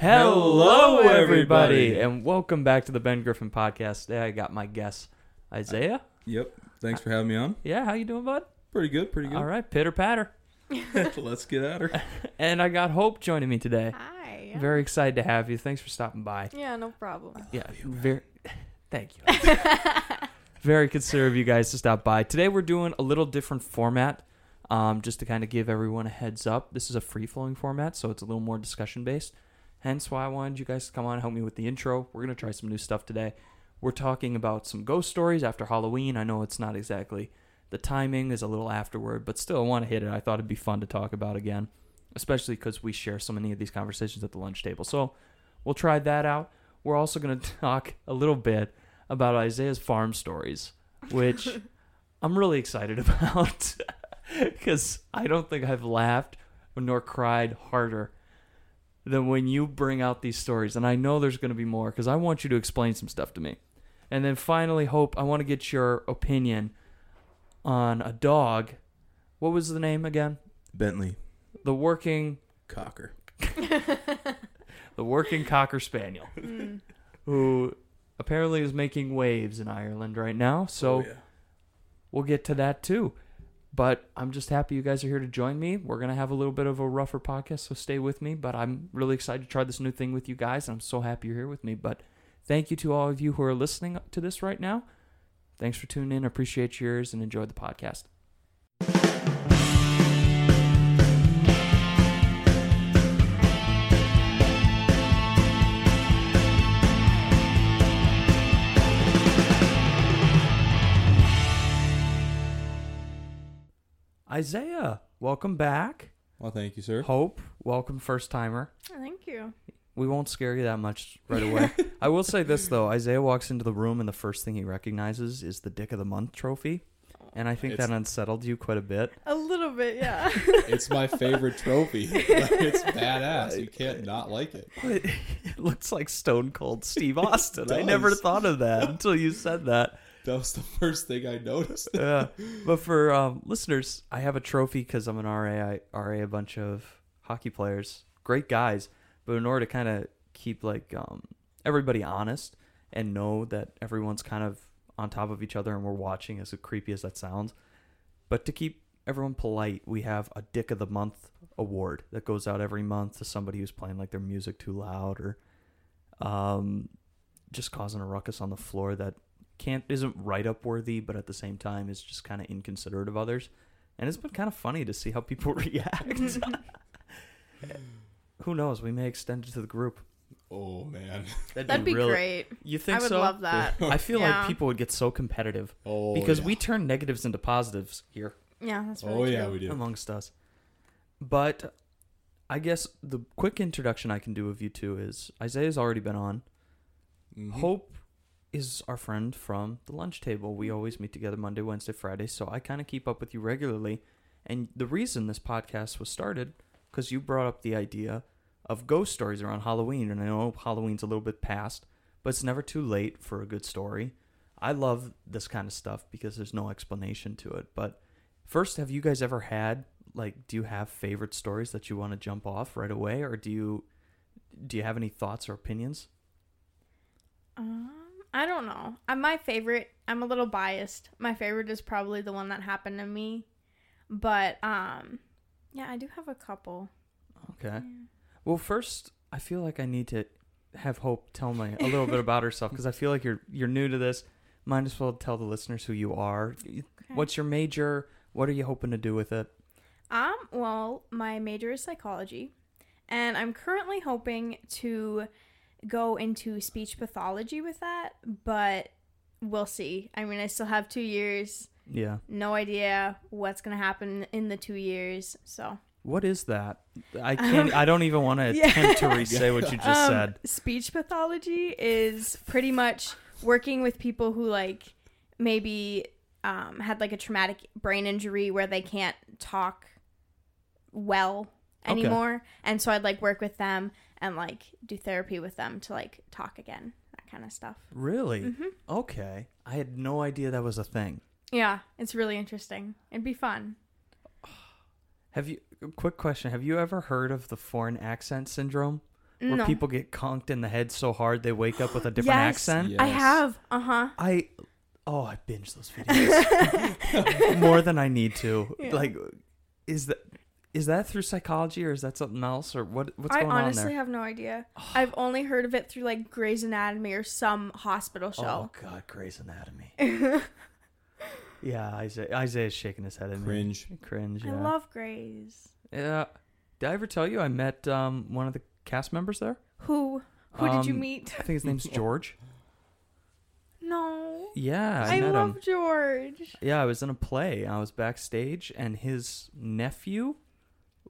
Hello, Hello, everybody, everybody. and welcome back to the Ben Griffin Podcast. Today I got my guest, Isaiah. Yep. Thanks for having me on. Yeah, how you doing, bud? Pretty good. Pretty good. All right, pitter patter. Let's get at her. And I got Hope joining me today. Hi. Very excited to have you. Thanks for stopping by. Yeah, no problem. Yeah, very. Thank you. very considerate of you guys to stop by. Today we're doing a little different format, um, just to kind of give everyone a heads up. This is a free flowing format, so it's a little more discussion based. Hence why I wanted you guys to come on and help me with the intro. We're gonna try some new stuff today. We're talking about some ghost stories after Halloween. I know it's not exactly the timing is a little afterward, but still I want to hit it. I thought it'd be fun to talk about again, especially because we share so many of these conversations at the lunch table. So we'll try that out. We're also going to talk a little bit about Isaiah's farm stories, which I'm really excited about because I don't think I've laughed nor cried harder than when you bring out these stories. And I know there's going to be more because I want you to explain some stuff to me. And then finally, Hope, I want to get your opinion on a dog. What was the name again? Bentley The working Cocker. the working cocker spaniel Mm. who apparently is making waves in Ireland right now. So Oh, yeah. we'll get to that too. But I'm just happy you guys are here to join me. We're gonna have a little bit of a rougher podcast, so stay with me. But I'm really excited to try this new thing with you guys. I'm so happy you're here with me. But thank you to all of you who are listening to this right now. Thanks for tuning in. Appreciate yours and enjoy the podcast. Isaiah, welcome back. Well, thank you, sir. Hope, welcome first timer. Thank you. We won't scare you that much right away. I will say this though: Isaiah walks into the room, and the first thing he recognizes is the Dick of the Month trophy, and I think It's- that unsettled you quite a bit. A little bit, yeah. It's my favorite trophy. it's badass. You can't not like it. It, it looks like Stone Cold Steve Austin. I does. never thought of that until you said that. That was the first thing I noticed. Yeah, but for um, listeners, I have a trophy because I'm an RA. I RA a bunch of hockey players, great guys. But in order to kind of keep like um, everybody honest and know that everyone's kind of on top of each other and we're watching, as creepy as that sounds, but to keep everyone polite, we have a Dick of the Month award that goes out every month to somebody who's playing like their music too loud or um, just causing a ruckus on the floor that can't isn't write up worthy, but at the same time is just kind of inconsiderate of others. And it's been kind of funny to see how people react. Who knows? We may extend it to the group. Oh man. That'd be really- great. You think I would so? love that. I feel Yeah. like people would get so competitive Oh because yeah. we turn negatives into positives here Yeah, that's really Oh true. yeah, we do. amongst us. But I guess the quick introduction I can do of you two is Isaiah's already been on. Mhm. Hope is our friend from the lunch table. We always meet together Monday, Wednesday, Friday, so I kind of keep up with you regularly. And the reason this podcast was started because you brought up the idea of ghost stories around Halloween, and I know Halloween's a little bit past, but it's never too late for a good story. I love this kind of stuff because there's no explanation to it. But first, have you guys ever had like do you have favorite stories that you want to jump off right away or do you do you have any thoughts or opinions? Um, I don't know. My favorite. I'm a little biased. My favorite is probably the one that happened to me, but um, yeah, I do have a couple. Okay. Yeah. Well, first, I feel like I need to have Hope tell me a little bit about herself because I feel like you're you're new to this. Might as well tell the listeners who you are. Okay. What's your major? What are you hoping to do with it? Um, well, my major is psychology, and I'm currently hoping to go into speech pathology with that, but we'll see. I mean, I still have two years, Yeah. no idea what's gonna happen in the two years, so. What is that? I can't. I don't even want to Yeah. attempt to re-say what you just Um, said. Speech pathology is pretty much working with people who like maybe um, had like a traumatic brain injury where they can't talk well Okay. anymore, and so I'd like work with them and like do therapy with them to like talk again, that kind of stuff. Really? hmm Okay. I had no idea that was a thing. Yeah, it's really interesting. It'd be fun. Have you? Quick question: Have you ever heard of the foreign accent syndrome, where No. people get conked in the head so hard they wake up with a different Yes. accent? Yeah. I have. Uh huh. I oh, I binge those videos more than I need to. Yeah. Like, is that is that through psychology or is that something else or what? What's I going on I honestly there? have no idea. I've only heard of it through like Grey's Anatomy or some hospital show. Oh. God, Grey's Anatomy. yeah, Isaiah Isaiah's shaking his head at me. Cringe. Cringe. I love Grey's. yeah. Did I ever tell you I met um one of the cast members there? Who? Who did you Um, meet? I think his name's George. No. Yeah, I, I, met love him. George. Yeah, I was in a play. I was backstage, and his nephew,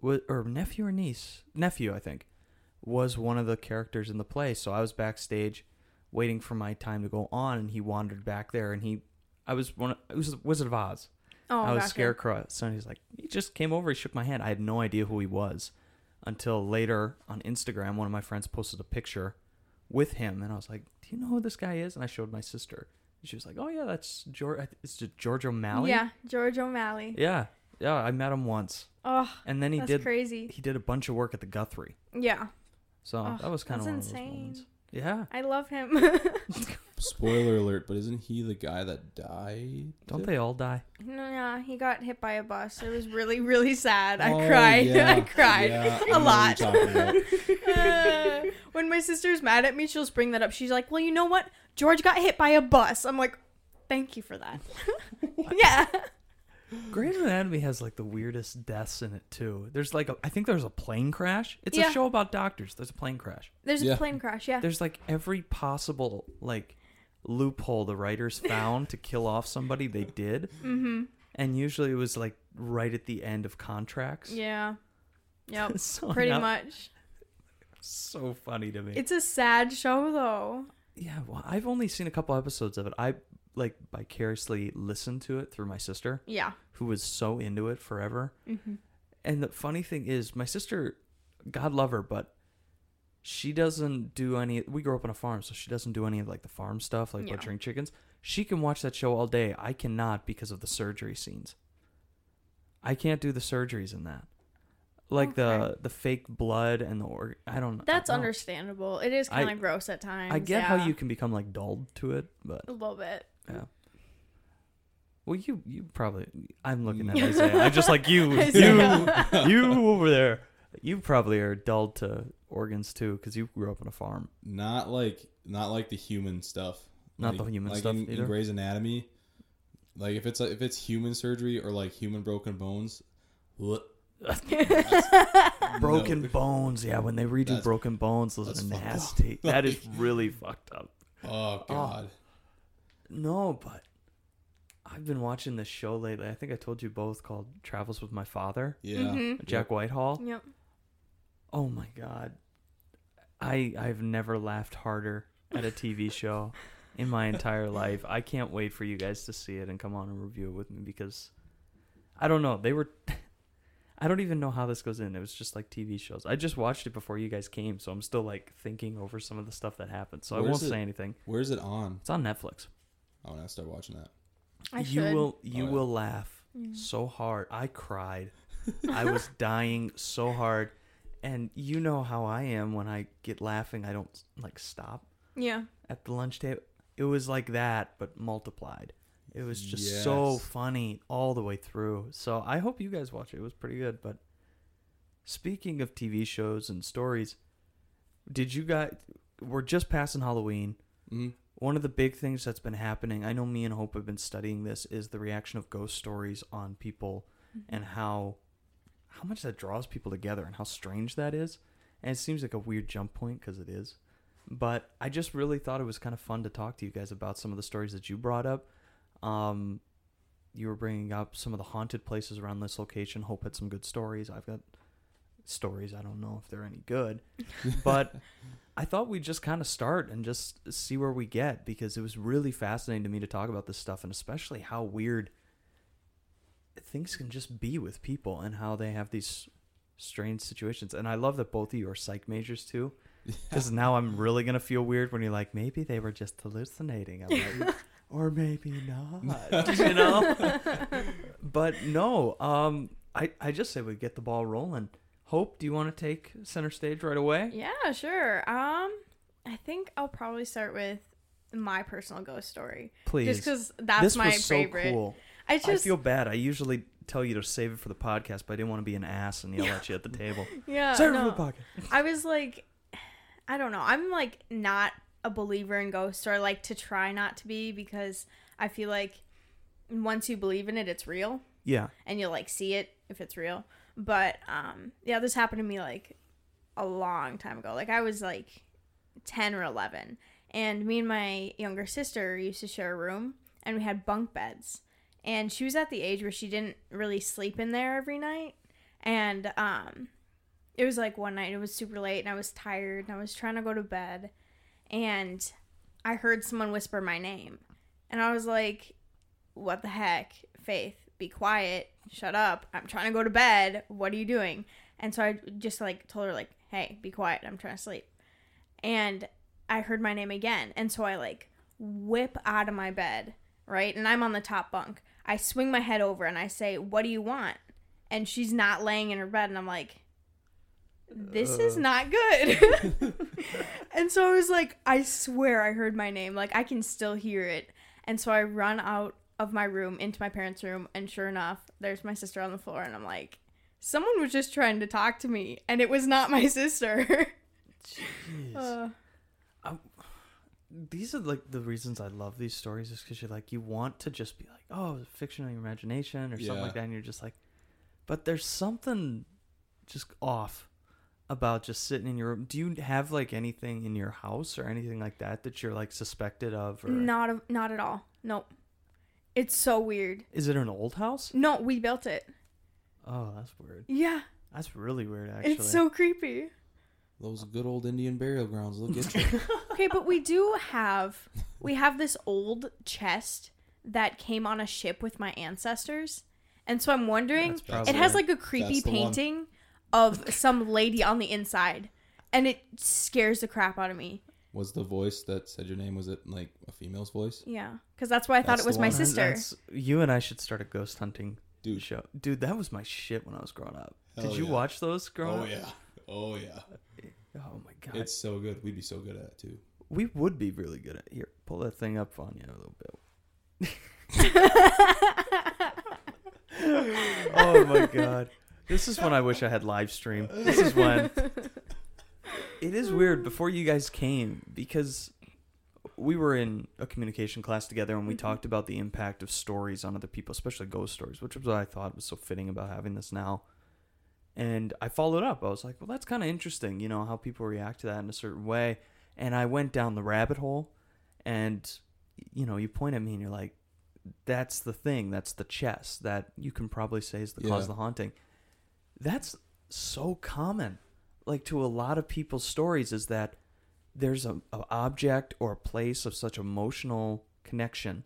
was, or nephew or niece, nephew, I think, was one of the characters in the play. So I was backstage, waiting for my time to go on, and he wandered back there, and he, I was one. Of, it was Wizard of Oz. Oh, I was gotcha. Scarecrow. So he's like, he just came over, he shook my hand. I had no idea who he was, until later on Instagram, one of my friends posted a picture with him, and I was like, "Do you know who this guy is?" And I showed my sister. She was like, "Oh yeah, that's George. It's George O'Malley." Yeah, George O'Malley. Yeah, yeah, I met him once, Oh, and then he that's did crazy. he did a bunch of work at the Guthrie, Yeah, so Oh, that was kind of one that's of those insane. moments. Yeah, I love him. Spoiler alert, but isn't he the guy that died? don't they all die? no, yeah, he got hit by a bus. It was really, really sad. I Oh, cried. yeah, I cried yeah, I a know what lot. you're talking about. Uh, when my sister's mad at me, she'll just bring that up. She's like, "Well, you know what? George got hit by a bus." I'm like, "Thank you for that." yeah. Grey's Anatomy has like the weirdest deaths in it too. There's like a, I think there's a plane crash. It's Yeah. a show about doctors. There's a plane crash. There's Yeah. a plane crash. Yeah. There's like every possible like loophole the writers found to kill off somebody they did, Mm-hmm. and usually it was like right at the end of contracts. Yeah. Yep. so Pretty now- much. So funny to me. It's a sad show though. Yeah, well, I've only seen a couple episodes of it. I like vicariously listened to it through my sister, Yeah. who was so into it forever. Mm-hmm. And the funny thing is, my sister, God love her, but she doesn't do any. We grew up on a farm, so she doesn't do any of like the farm stuff, like Yeah. butchering chickens. She can watch that show all day. I cannot because of the surgery scenes. I can't do the surgeries in that, like the Okay. the fake blood and the or. I don't. Know. That's don't understandable. It is kind of gross at times. I get yeah. how you can become like dulled to it, but a little bit. Yeah. Well, you you probably. I'm looking at Isaiah. I'm just like you, you, you over there. You probably are dulled to organs too, because you grew up on a farm. Not like not like the human stuff. Not Like- the human like stuff in, either? in Grey's Anatomy. Like if it's if it's human surgery or like human broken bones, bleh, Broken no. bones, yeah. When they redo That's- broken bones, those are nasty. That is really fucked up. Oh, oh god. No, but I've been watching this show lately. I think I told you both called Travels with My Father. Yeah. Mhm. Jack Whitehall. Yep. Oh my god. I I've never laughed harder at a TV show in my entire life. I can't wait for you guys to see it and come on and review it with me because I don't know. They were I don't even know how this goes in. It was just like TV shows. I just watched it before you guys came, so I'm still like thinking over some of the stuff that happened. So I won't it? say anything. Where's it on? It's on Netflix. I want to start watching that. I you should. will you Oh, yeah. will laugh Mm. so hard. I cried. I was dying so hard. And you know how I am when I get laughing, I don't like stop Yeah. at the lunch table. It was like that, but multiplied. It was just so funny all the way through. So I hope you guys watch it. It was pretty good. But speaking of TV shows and stories, did you guys? We're just passing Halloween. hmm One of the big things that's been happening, I know me and Hope have been studying this, is the reaction of ghost stories on people and how how much that draws people together and how strange that is. And it seems like a weird jump point because it is. But I just really thought it was kind of fun to talk to you guys about some of the stories that you brought up. Um, you were bringing up some of the haunted places around this location. Hope had some good stories. I've got stories. I don't know if they're any good, but I thought we'd just kind of start and just see where we get because it was really fascinating to me to talk about this stuff and especially how weird things can just be with people and how they have these strange situations. And I love that both of you are psych majors too. Because now I'm really gonna feel weird when you're like, maybe they were just hallucinating. Like, or maybe not. you know? but no, um, I I just say we get the ball rolling. Hope, do you want to take center stage right away? Yeah, sure. Um, I think I'll probably start with my personal ghost story, Please. just because that's this my was so favorite. cool. I just I feel bad. I usually tell you to save it for the podcast, but I didn't want to be an ass and yell at you at the table. yeah. save it for the podcast. I was like, I don't know. I'm like not a believer in ghosts, or I like to try not to be because I feel like once you believe in it, it's real, Yeah. and you'll like see it if it's real. But um, yeah, this happened to me like a long time ago. Like I was like ten or eleven, and me and my younger sister used to share a room, and we had bunk beds. And she was at the age where she didn't really sleep in there every night, and um, it was like one night it was super late and I was tired and I was trying to go to bed and I heard someone whisper my name. And I was like, What the heck? Faith, be quiet. Shut up. I'm trying to go to bed. What are you doing? And so I just like told her like, Hey, be quiet. I'm trying to sleep. And I heard my name again. And so I like whip out of my bed, right? And I'm on the top bunk. I swing my head over and I say, What do you want? And she's not laying in her bed. And I'm like, this is Uh. not good. and so I was like, I swear I heard my name. Like I can still hear it. And so I run out of my room into my parents' room, and sure enough, there's my sister on the floor, and I'm like, someone was just trying to talk to me, and it was not my sister. Jeez. Uh, these are like the reasons I love these stories is because you're like you want to just be like oh it's fiction of your imagination or something like that and you're just like but there's something just off about just sitting in your room do you have like anything in your house or anything like that that you're like suspected of or not a, not at all. Nope. It's so weird. is it an old house No, we built it. oh that's weird Yeah, that's really weird actually it's so creepy. Those good old Indian burial grounds. Look at you. Okay, but we do have we have this old chest that came on a ship with my ancestors. And so I'm wondering That's it has like a creepy That's the one. painting of some lady on the inside and it scares the crap out of me. Was the voice that said your name? Was it like a female's voice? Yeah, cuz that's why I thought That's it was the my one. Man, sister. that's- you and I should start a ghost hunting Dude. show dude that was my shit when I was growing up Hell did you yeah. watch those growing Oh up yeah. Oh yeah. oh my god It's so good. We'd be so good at it too. We would be really good at here. Pull that thing up on you a little bit. oh my god. This is when I wish I had live stream. This is when it is weird before you guys came because we were in a communication class together and we mm-hmm. talked about the impact of stories on other people, especially ghost stories, which was what I thought was so fitting about having this now. And I followed up. I was like, well, that's kind of interesting, you know, how people react to that in a certain way. And I went down the rabbit hole and, you know, you point at me and you're like, that's the thing. That's the chest that you can probably say is the cause of the haunting. That's so common. Like to a lot of people's stories is that there's a, a object or a place of such emotional connection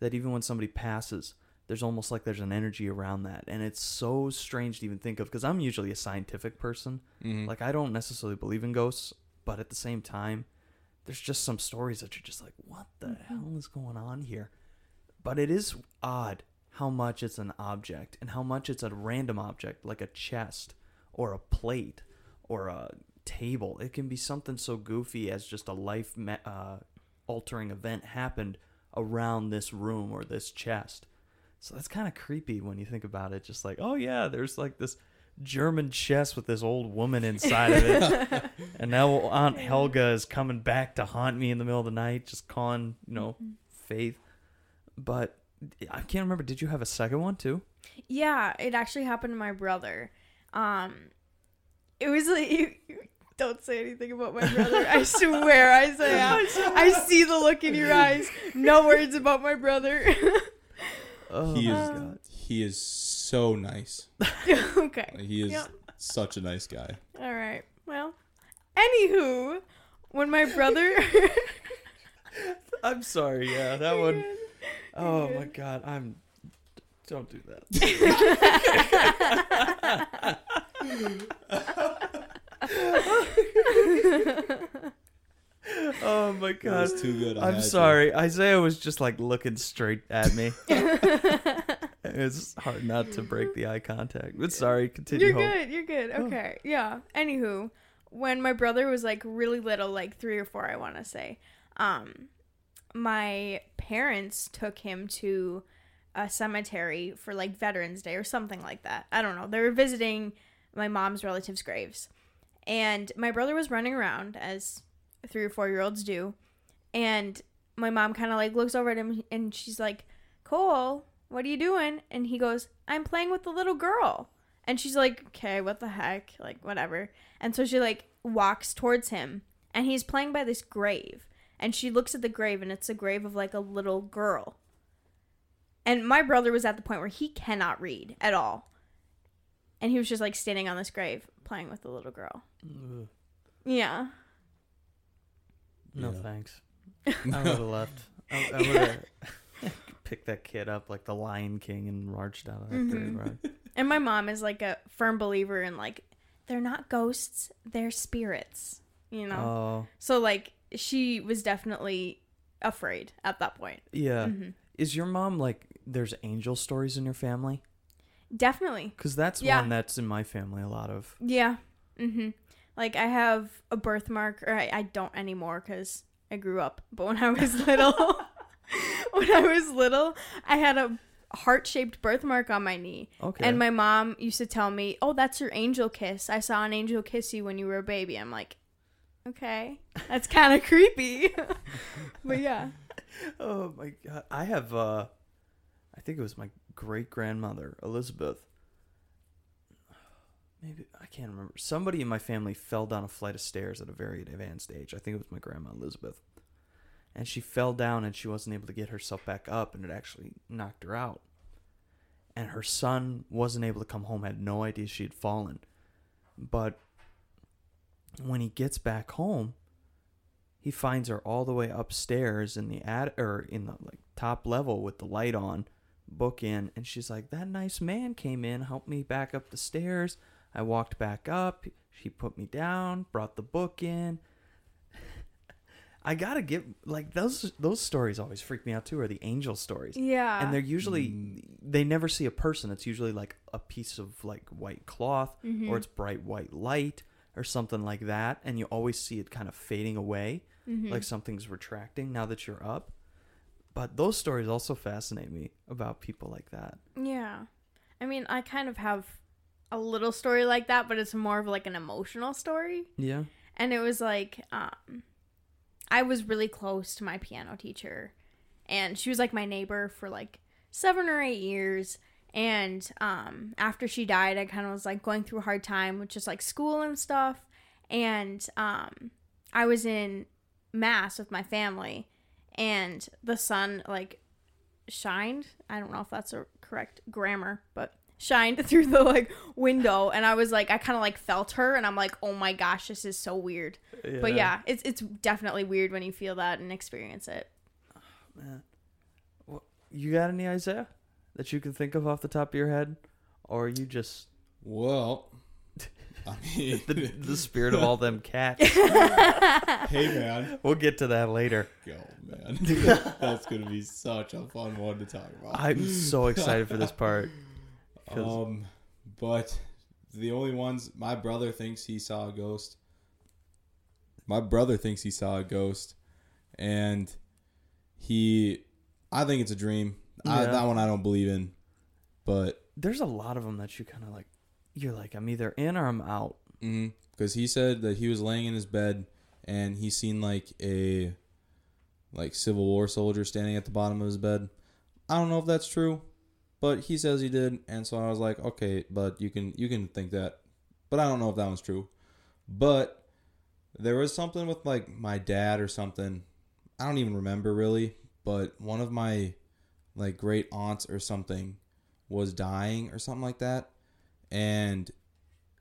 that even when somebody passes, there's almost like there's an energy around that. And it's so strange to even think of because I'm usually a scientific person. Mm-hmm. Like I don't necessarily believe in ghosts, but at the same time, there's just some stories that you're just like, what the hell is going on here? But it is odd how much it's an object and how much it's a random object like a chest or a plate or a table. It can be something so goofy as just a life uh, altering event happened around this room or this chest. So that's kind of creepy when you think about it. Just like, oh yeah, there's like this German chest with this old woman inside of it. and now Aunt Helga is coming back to haunt me in the middle of the night, just calling, you know, Faith. But I can't remember. Did you have a second one too? Yeah, it actually happened to my brother. Um, it was like you don't say anything about my brother. I swear, Isaiah. I see the look in your eyes. No words about my brother. Oh he is um, God. he is so nice. okay. He is Yep. such a nice guy. All right. Well, anywho, when my brother. I'm sorry. Yeah, that one. Oh You're Oh good. my God. I'm. Don't do that. oh my It God. was too good. I I'm had to. sorry. Isaiah was just like looking straight at me. it's hard not to break the eye contact. But sorry, continue. You're Hope. good. You're good. Okay. Yeah. Anywho, when my brother was like really little, like three or four, I want to say, um, my parents took him to a cemetery for like Veterans Day or something like that. I don't know. They were visiting my mom's relatives' graves, and my brother was running around as three or four year olds do, and my mom kind of like looks over at him and she's like, "Cole, what are you doing?" And he goes, "I'm playing with the little girl." And she's like, okay, what the heck? Like, whatever. And so she, like, walks towards him. And he's playing by this grave. And she looks at the grave, and it's a grave of, like, a little girl. And my brother was at the point where he cannot read at all. And he was just, like, standing on this grave playing with the little girl. Ugh. Yeah. No Yeah. thanks. I would have left. I, I would have picked that kid up like the Lion King and marched out of that Mhm. parade. And my mom is, like, a firm believer in, like, they're not ghosts, they're spirits. You know? Oh, So, like, she was definitely afraid at that point. yeah. Mhm. Is your mom like? There's angel stories in your family? Definitely. Because that's Yeah. one that's in my family a lot of. Yeah. Mhm. Like I have a birthmark, or I, I don't anymore because I grew up. But when I was little, when I was little, I had a heart-shaped birthmark on my knee, Okay. and my mom used to tell me, "Oh, that's your angel kiss. I saw an angel kiss you when you were a baby." I'm like, okay, that's kind of creepy. but yeah. oh my god, I have. uh I think it was my great grandmother Elizabeth. Maybe I can't remember. Somebody in my family fell down a flight of stairs at a very advanced age. I think it was my grandma Elizabeth. And she fell down and she wasn't able to get herself back up and it actually knocked her out. And her son wasn't able to come home, had no idea she had fallen. But when he gets back home, he finds her all the way upstairs in the ad or in the like top level with the light on, book in, and she's like, "That nice man came in, helped me back up the stairs. I walked back up. She put me down, brought the book in." I gotta give like those those stories always freak me out too. Are the angel stories? Yeah. and they're usually they never see a person it's usually like a piece of like white cloth Mhm. or it's bright white light or something like that and you always see it kind of fading away Mhm. like something's retracting now that you're up but those stories also fascinate me about people like that Yeah. I mean, I kind of have a little story like that, but it's more of like an emotional story. yeah And it was like, um, I was really close to my piano teacher, and she was like my neighbor for like seven or eight years. And um, after she died, I kind of was like going through a hard time with just like school and stuff. And um, I was in mass with my family, and the sun like shined. I don't know if that's a correct grammar, but shined through the like window and I was like I kind of like felt her and I'm like oh my gosh this is so weird. But yeah, it's it's definitely weird when you feel that and experience it. Oh, man well, you got any isaiah that you can think of off the top of your head or are you just Well, I mean, the, the spirit of all them cats hey man, we'll get to that later go man. That's gonna be such a fun one to talk about. i'm so excited for this part 'Cause- Um, but the only ones my brother thinks he saw a ghost. My brother thinks he saw a ghost, and he, I think it's a dream. I, that one I don't believe in, but there's a lot of them that you kind of like you're like i'm either in or i'm out mm-hmm. because he said that he was laying in his bed and he seen like a like Civil War soldier standing at the bottom of his bed. I don't know if that's true, but he says he did, and so I was like, okay, but you can you can think that, but I don't know if that one's true. But there was something with like my dad or something. I don't even remember really, but one of my like great aunts or something was dying or something like that, and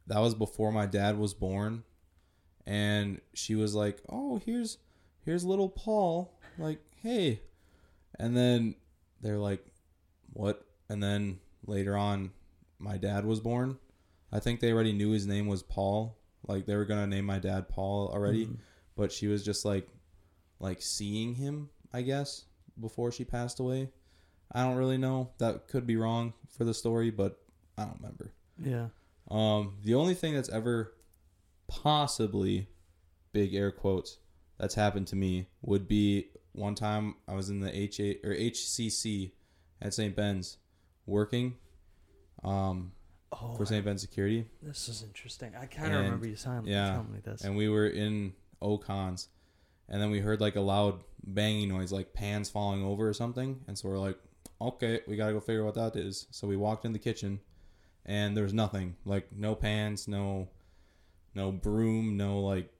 that was before my dad was born. And she was like oh here's here's little paul. Like hey. And then they're like what? And then later on my dad was born. I think they already knew his name was paul. Like they were gonna name my dad paul already. Mhm. but she was just like like seeing him i guess before she passed away. I don't really know. That could be wrong for the story, but I don't remember. Yeah. Um, the only thing that's ever possibly big air quotes that's happened to me would be one time I was in the H8 or HCC at St. Ben's working um, Oh, for St. Ben's security, this is interesting. I kind of remember you telling, yeah, telling me this. and we were in Ocons, and then we heard like a loud banging noise, like pans falling over or something, and so we're like, okay, we gotta go figure out what that is. So we walked in the kitchen, and there was nothing, like no pans, no, no broom, no like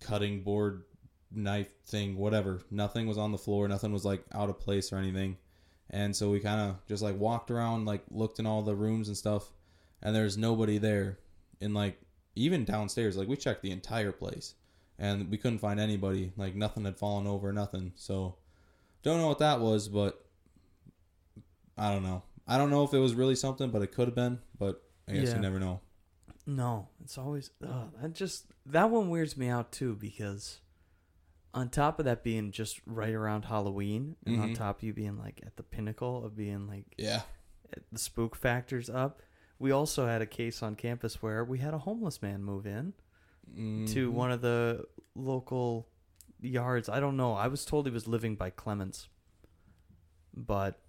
cutting board knife thing, whatever. Nothing was on the floor. Nothing was like out of place or anything. And so we kind of just like walked around, like looked in all the rooms and stuff, and there's nobody there. In like even downstairs, like we checked the entire place, and we couldn't find anybody. Like nothing had fallen over, nothing. So don't know what that was, but I don't know. I don't know if it was really something, but it could have been. But I guess Yeah. you never know. No, it's always oh, that just that one weirds me out too because on top of that being just right around Halloween and on Mhm. top of you being like at the pinnacle of being like Yeah. the spook factors up, we also had a case on campus where we had a homeless man move in to Mhm. one of the local yards. I don't know. I was told he was living by Clemens. But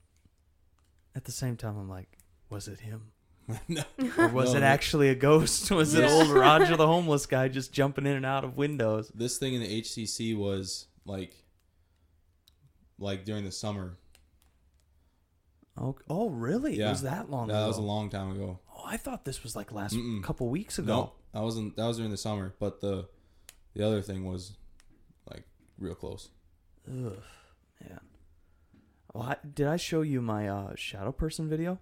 at the same time I'm like, was it him? no. Or was No, it actually a ghost? Was it old Roger the homeless guy just jumping in and out of windows? This thing in the HCC was like, like during the summer. Oh, oh really? It was that long ago. That was a long time ago. oh, I thought this was like last Mm-mm. couple weeks ago. No, that wasn't. That was during the summer. But the, the other thing was, like real close. Ugh, man. Well, I, did I show you my uh, shadow person video?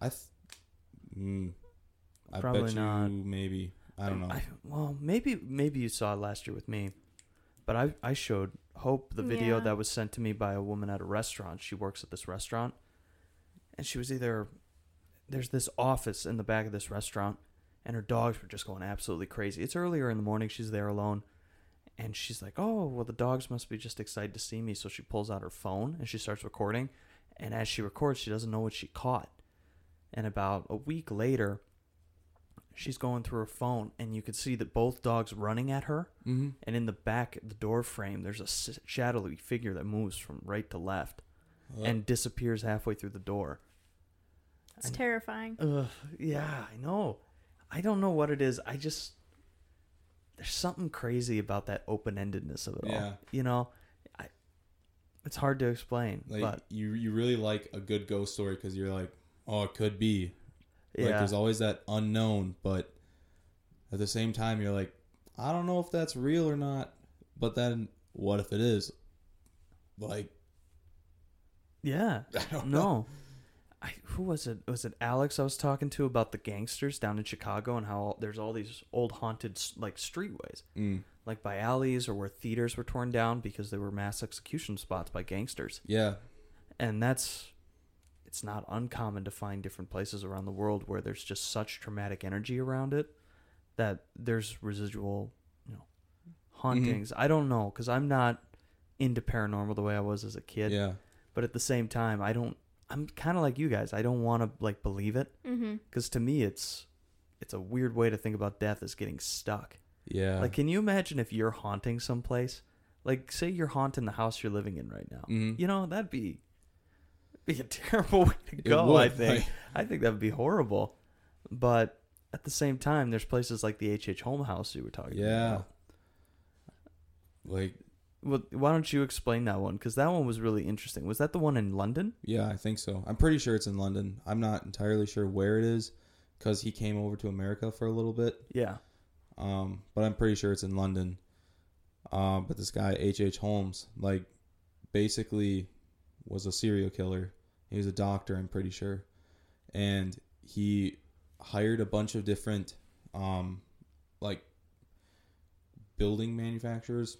I, th- mm, I Probably bet you not. maybe. I don't know. I, well, maybe maybe you saw it last year with me, but I I showed Hope the video Yeah. that was sent to me by a woman at a restaurant. She works at this restaurant, and she was either there's this office in the back of this restaurant, and her dogs were just going absolutely crazy. It's earlier in the morning. She's there alone, and she's like, "Oh, well, the dogs must be just excited to see me." So she pulls out her phone and she starts recording, and as she records, she doesn't know what she caught. And about a week later, she's going through her phone, and you can see that both dogs running at her, mm-hmm. and in the back, the door frame, there's a shadowy figure that moves from right to left and disappears halfway through the door. It's And- terrifying. Ugh, yeah, I know. I don't know what it is. I just there's something crazy about that open endedness of it Yeah. all. You know, I, it's hard to explain, like but you, you really like a good ghost story because you're like, oh, it could be. Like yeah, there's always that unknown, but at the same time, you're like, I don't know if that's real or not. But then, what if it is? Like, yeah. I don't know. No. I, who was it? Was it Alex I was talking to about the gangsters down in Chicago and how there's all these old haunted like streetways, Mm, like by alleys or where theaters were torn down because they were mass execution spots by gangsters. yeah, And that's it's not uncommon to find different places around the world where there's just such traumatic energy around it that there's residual, you know, hauntings. I don't know cuz I'm not into paranormal the way I was as a kid, yeah, but at the same time, I don't I'm kind of like you guys. I don't want to like believe it Mm-hmm. cuz to me it's it's a weird way to think about death as getting stuck. yeah. Like can you imagine if you're haunting someplace? Like say you're haunting the house you're living in right now. Mhm. You know, that'd be be a terrible way to It go, would, I think. like- I think that would be horrible. But at the same time, there's places like the HH Holmes House you were talking about. Yeah. about. like, Well, why don't you explain that one? Because that one was really interesting. Was that the one in London? yeah, I think so. I'm pretty sure it's in London. I'm not entirely sure where it is because he came over to America for a little bit. Yeah. Um, but I'm pretty sure it's in London. Um, but this guy H. H. Holmes, like, basically was a serial killer. He was a doctor, I'm pretty sure, and he hired a bunch of different, um, like, building manufacturers,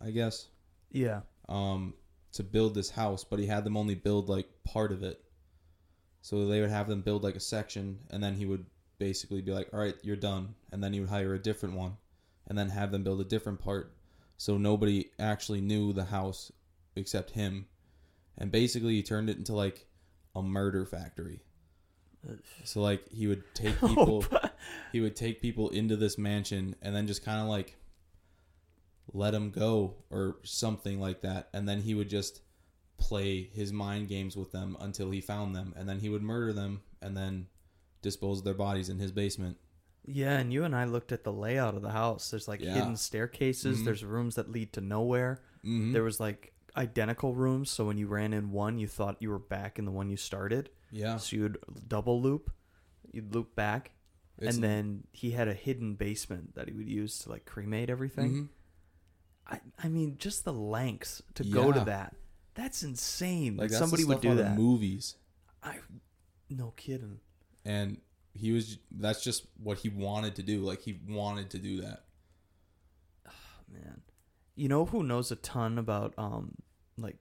I guess, Yeah. um, to build this house. But he had them only build like part of it. So they would have them build like a section, and then he would basically be like, "All right, you're done," and then he would hire a different one, and then have them build a different part. So nobody actually knew the house except him, and basically he turned it into like a murder factory. So like he would take people, he would take people into this mansion and then just kind of like let him go or something like that, and then he would just play his mind games with them until he found them, and then he would murder them and then dispose of their bodies in his basement. Yeah, and you and I looked at the layout of the house. There's like Yeah. hidden staircases. Mhm. There's rooms that lead to nowhere. Mm-hmm. There was like identical rooms, so when you ran in one, you thought you were back in the one you started. yeah, So you'd double loop, you'd loop back, It's- and then he had a hidden basement that he would use to like cremate everything. Mhm. I, I mean, just the lengths to go to Yeah. that. That's insane. like that that's somebody the would stuff do out of that. movies. I, no kidding. and he was that's just what he wanted to do like he wanted to do that man. You know who knows a ton about um like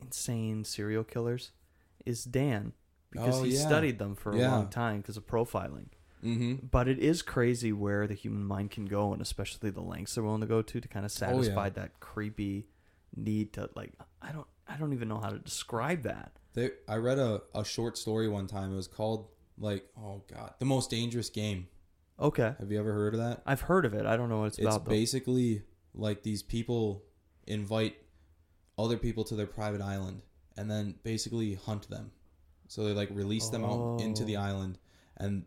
insane serial killers is Dan because Oh, he yeah. studied them for a Yeah. long time because of profiling. Mm-hmm. But it is crazy where the human mind can go and especially the lengths they're willing to go to to kind of Oh, yeah. satisfy that creepy need to like I don't I don't even know how to describe that. they, i read a, a short story one time it was called like oh god the most dangerous game Okay. have you ever heard of that I've heard of it. I don't know what it's, it's about though. basically like these people invite other people to their private island and then basically hunt them so they like release them out into the Oh. island and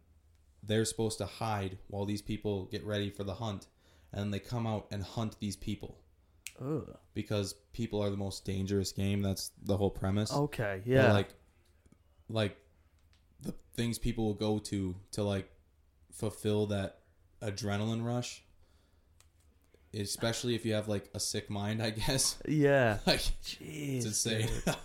they're supposed to hide while these people get ready for the hunt and they come out and hunt these people Ugh. because people are the most dangerous game. That's the whole premise. Okay, But, yeah. like, like the things people will go to to like fulfill that adrenaline rush. Especially if you have like a sick mind, I guess. yeah. like Jeez. it's insane.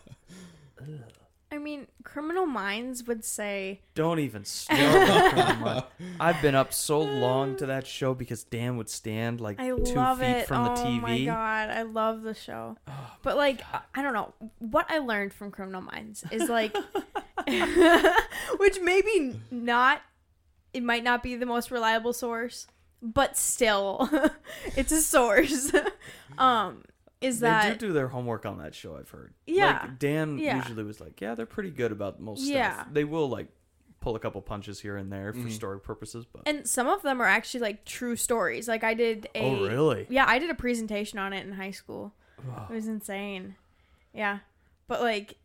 dude. I mean, Criminal Minds would say Don't even start. with Criminal Minds. I've been up so long to that show because Dan would stand like I two love feet it. from the TV. oh my god, I love the show. Oh, But like, I- I don't know what I learned from Criminal Minds is like, which maybe not, it might not be the most reliable source, but still, it's a source. um, is that they do do their homework on that show. I've heard. Yeah. Like, Dan Yeah. usually was like, yeah, they're pretty good about most Yeah. stuff. They will like pull a couple punches here and there for Mhm. story purposes, but and some of them are actually like true stories. Like I did a oh really? Yeah, I did a presentation on it in high school. Oh. It was insane. Yeah. But like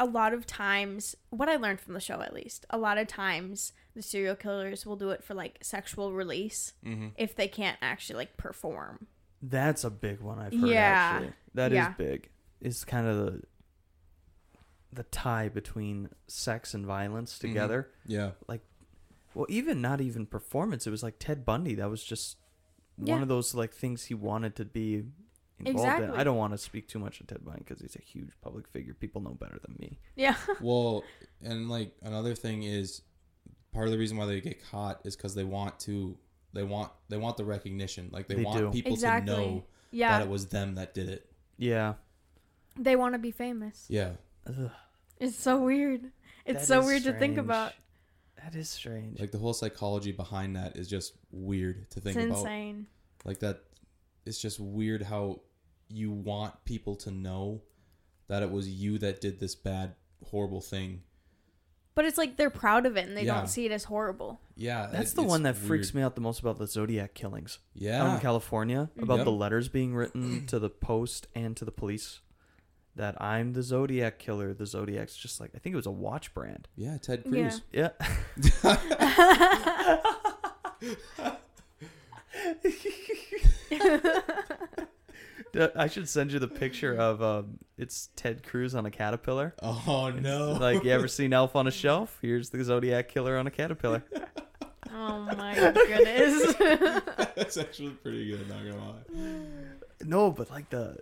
a lot of times what I learned from the show at least, a lot of times the serial killers will do it for like sexual release mm-hmm. if they can't actually like perform. That's a big one I've heard. Yeah. actually, that is Yeah. big. It's kind of the the tie between sex and violence Mm-hmm. together. Yeah. Like well, even not even performance. It was like Ted Bundy. That was just Yeah. one of those like things he wanted to be involved in. I don't want to speak too much of Ted Bundy because he's a huge public figure. People know better than me. Yeah. Well, and like another thing is part of the reason why they get caught is because they want to they want they want the recognition. Like they, They want do. people Exactly. to know that it was them that did it. Yeah. They want to be famous. Yeah. Ugh, It's so weird. It's that so is weird to think strange. about. That is strange. Like the whole psychology behind that is just weird to It's think about. insane. Like that it's just weird how you want people to know that it was you that did this bad horrible thing. But it's like they're proud of it and they Yeah. don't see it as horrible. Yeah. That's it- the it's one that freaks weird. me out the most about the Zodiac killings out in Yeah. California. Mm-hmm. About Yep. the letters being written to the post and to the police that I'm the Zodiac killer. The Zodiac's just like I think it was a watch brand. Yeah, Ted Yeah. Cruz. Yeah. I should send you the picture of um, it's Ted Cruz on a caterpillar. Oh no. Like you ever seen Elf on a Shelf? Here's the Zodiac killer on a caterpillar. Oh my goodness. That's actually pretty good, not gonna lie. No, but like the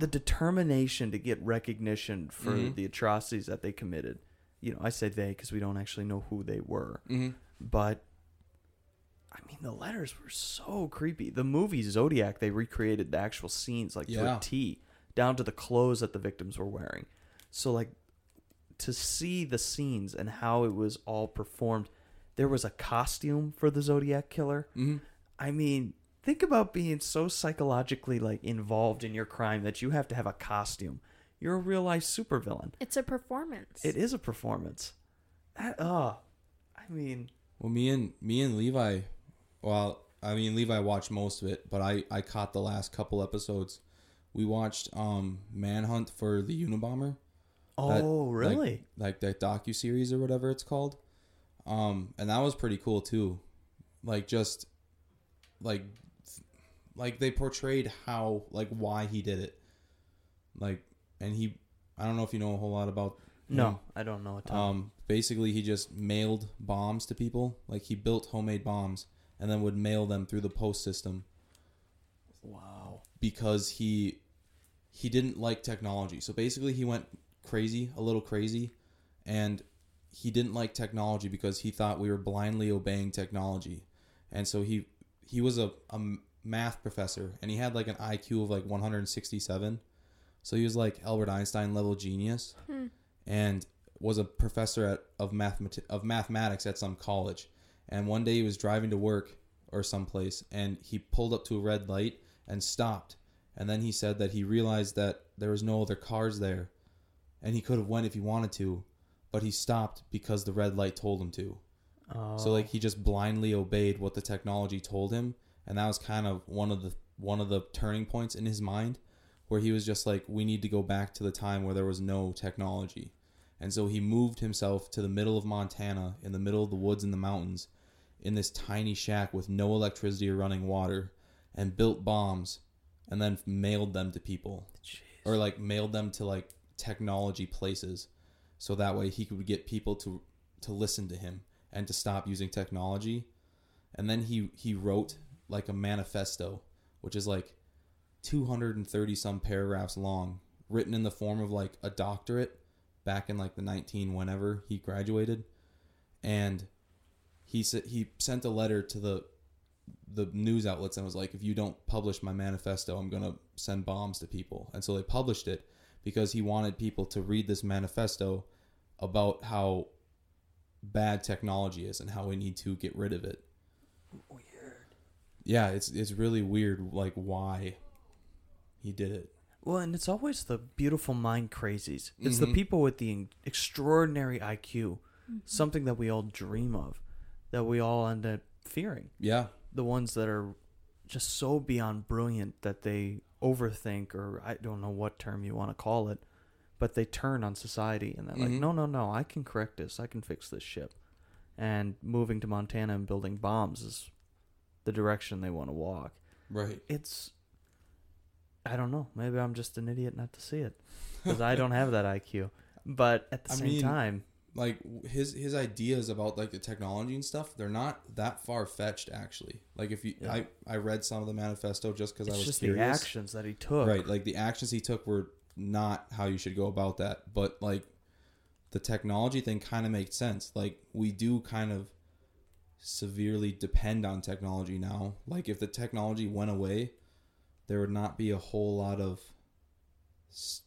the determination to get recognition for Mhm. the atrocities that they committed. You know, I say they because we don't actually know who they were, Mm-hmm. but I mean, the letters were so creepy. The movie Zodiac, they recreated the actual scenes like to Yeah. a T, down to the clothes that the victims were wearing. So like to see the scenes and how it was all performed, there was a costume for the Zodiac killer. Mm-hmm. I mean, think about being so psychologically like involved in your crime that you have to have a costume. You're a real life supervillain. It's a performance. It is a performance. That, oh, I mean, Well, me and me and Levi, well, I mean Levi watched most of it, but I I caught the last couple episodes. We watched um Manhunt for the Unabomber. That- oh, like- really? like that docu series or whatever it's called. Um, and that was pretty cool too. Like just like like they portrayed how like why he did it. Like and he I don't know if you know a whole lot about him. no, I don't know a ton. Um basically he just mailed bombs to people. Like he built homemade bombs and then would mail them through the post system wow. because he he didn't like technology. So basically he went crazy, a little crazy, and he didn't like technology because he thought we were blindly obeying technology. And so he he was a, a math professor and he had like an IQ of like 167. So he was like Albert Einstein level genius Hmm. and was a professor at, of mathemat- of mathematics at some college. And one day he was driving to work or someplace and he pulled up to a red light and stopped. And then he said that he realized that there was no other cars there and he could have went if he wanted to, but he stopped because the red light told him to. Oh. So like he just blindly obeyed what the technology told him, and that was kind of one of the one of the turning points in his mind, where he was just like, we need to go back to the time where there was no technology, and so he moved himself to the middle of Montana, in the middle of the woods and the mountains, in this tiny shack with no electricity or running water, and built bombs, and then mailed them to people. Jeez. or like mailed them to like technology places so that way he could get people to to listen to him and to stop using technology. And then he he wrote like a manifesto which is like 230 some paragraphs long written in the form of like a doctorate back in like the 19 whenever he graduated. And he said he sent a letter to the the news outlets and was like if you don't publish my manifesto i'm going to send bombs to people and so they published it because he wanted people to read this manifesto about how bad technology is and how we need to get rid of it Weird. yeah it's it's really weird like why he did it Well, and it's always the beautiful mind crazies. It's the Mhm. people with the extraordinary IQ, something that we all dream of, that we all end up fearing. yeah The ones that are just so beyond brilliant that they overthink, or I don't know what term you want to call it, but they turn on society and they're like, Mhm. no, no, no, I can correct this. I can fix this ship. And moving to Montana and building bombs is the direction they want to walk. right It's, I don't know. Maybe I'm just an idiot not to see it because I don't have that IQ. But at the I same mean, time, like his his ideas about like the technology and stuff they're not that far fetched actually like if you Yeah. i i read some of the manifesto just because i was just curious the actions that he took. right like the actions he took were not how you should go about that but like the technology thing kind of makes sense like we do kind of severely depend on technology now like if the technology went away there would not be a whole lot of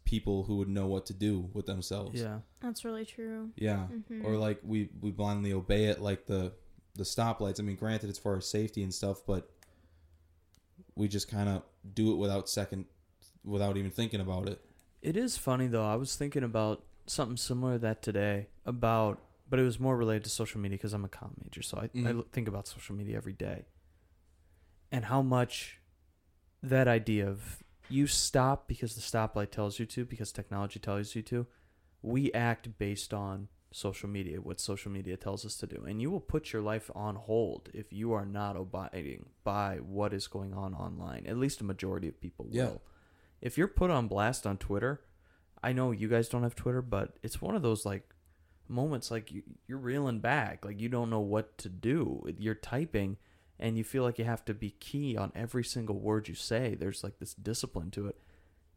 people who would know what to do with themselves Yeah. That's really true. yeah Mhm. or like we we blindly obey it like the the stoplights i mean granted it's for our safety and stuff but we just kind of do it without second without even thinking about it It is funny though. I was thinking about something similar to that today about, but it was more related to social media because I'm a comm major, so I, I Mhm. l- think about social media every day, and how much that idea of you stop because the stoplight tells you to, because technology tells you to. We act based on social media, what social media tells us to do, and you will put your life on hold if you are not abiding by what is going on online. At least a majority of people will if you're put on blast on Twitter, I know you guys don't have Twitter, but it's one of those like moments like you, you're reeling back, like you don't know what to do. You're typing and you feel like you have to be key on every single word you say. There's like this discipline to it.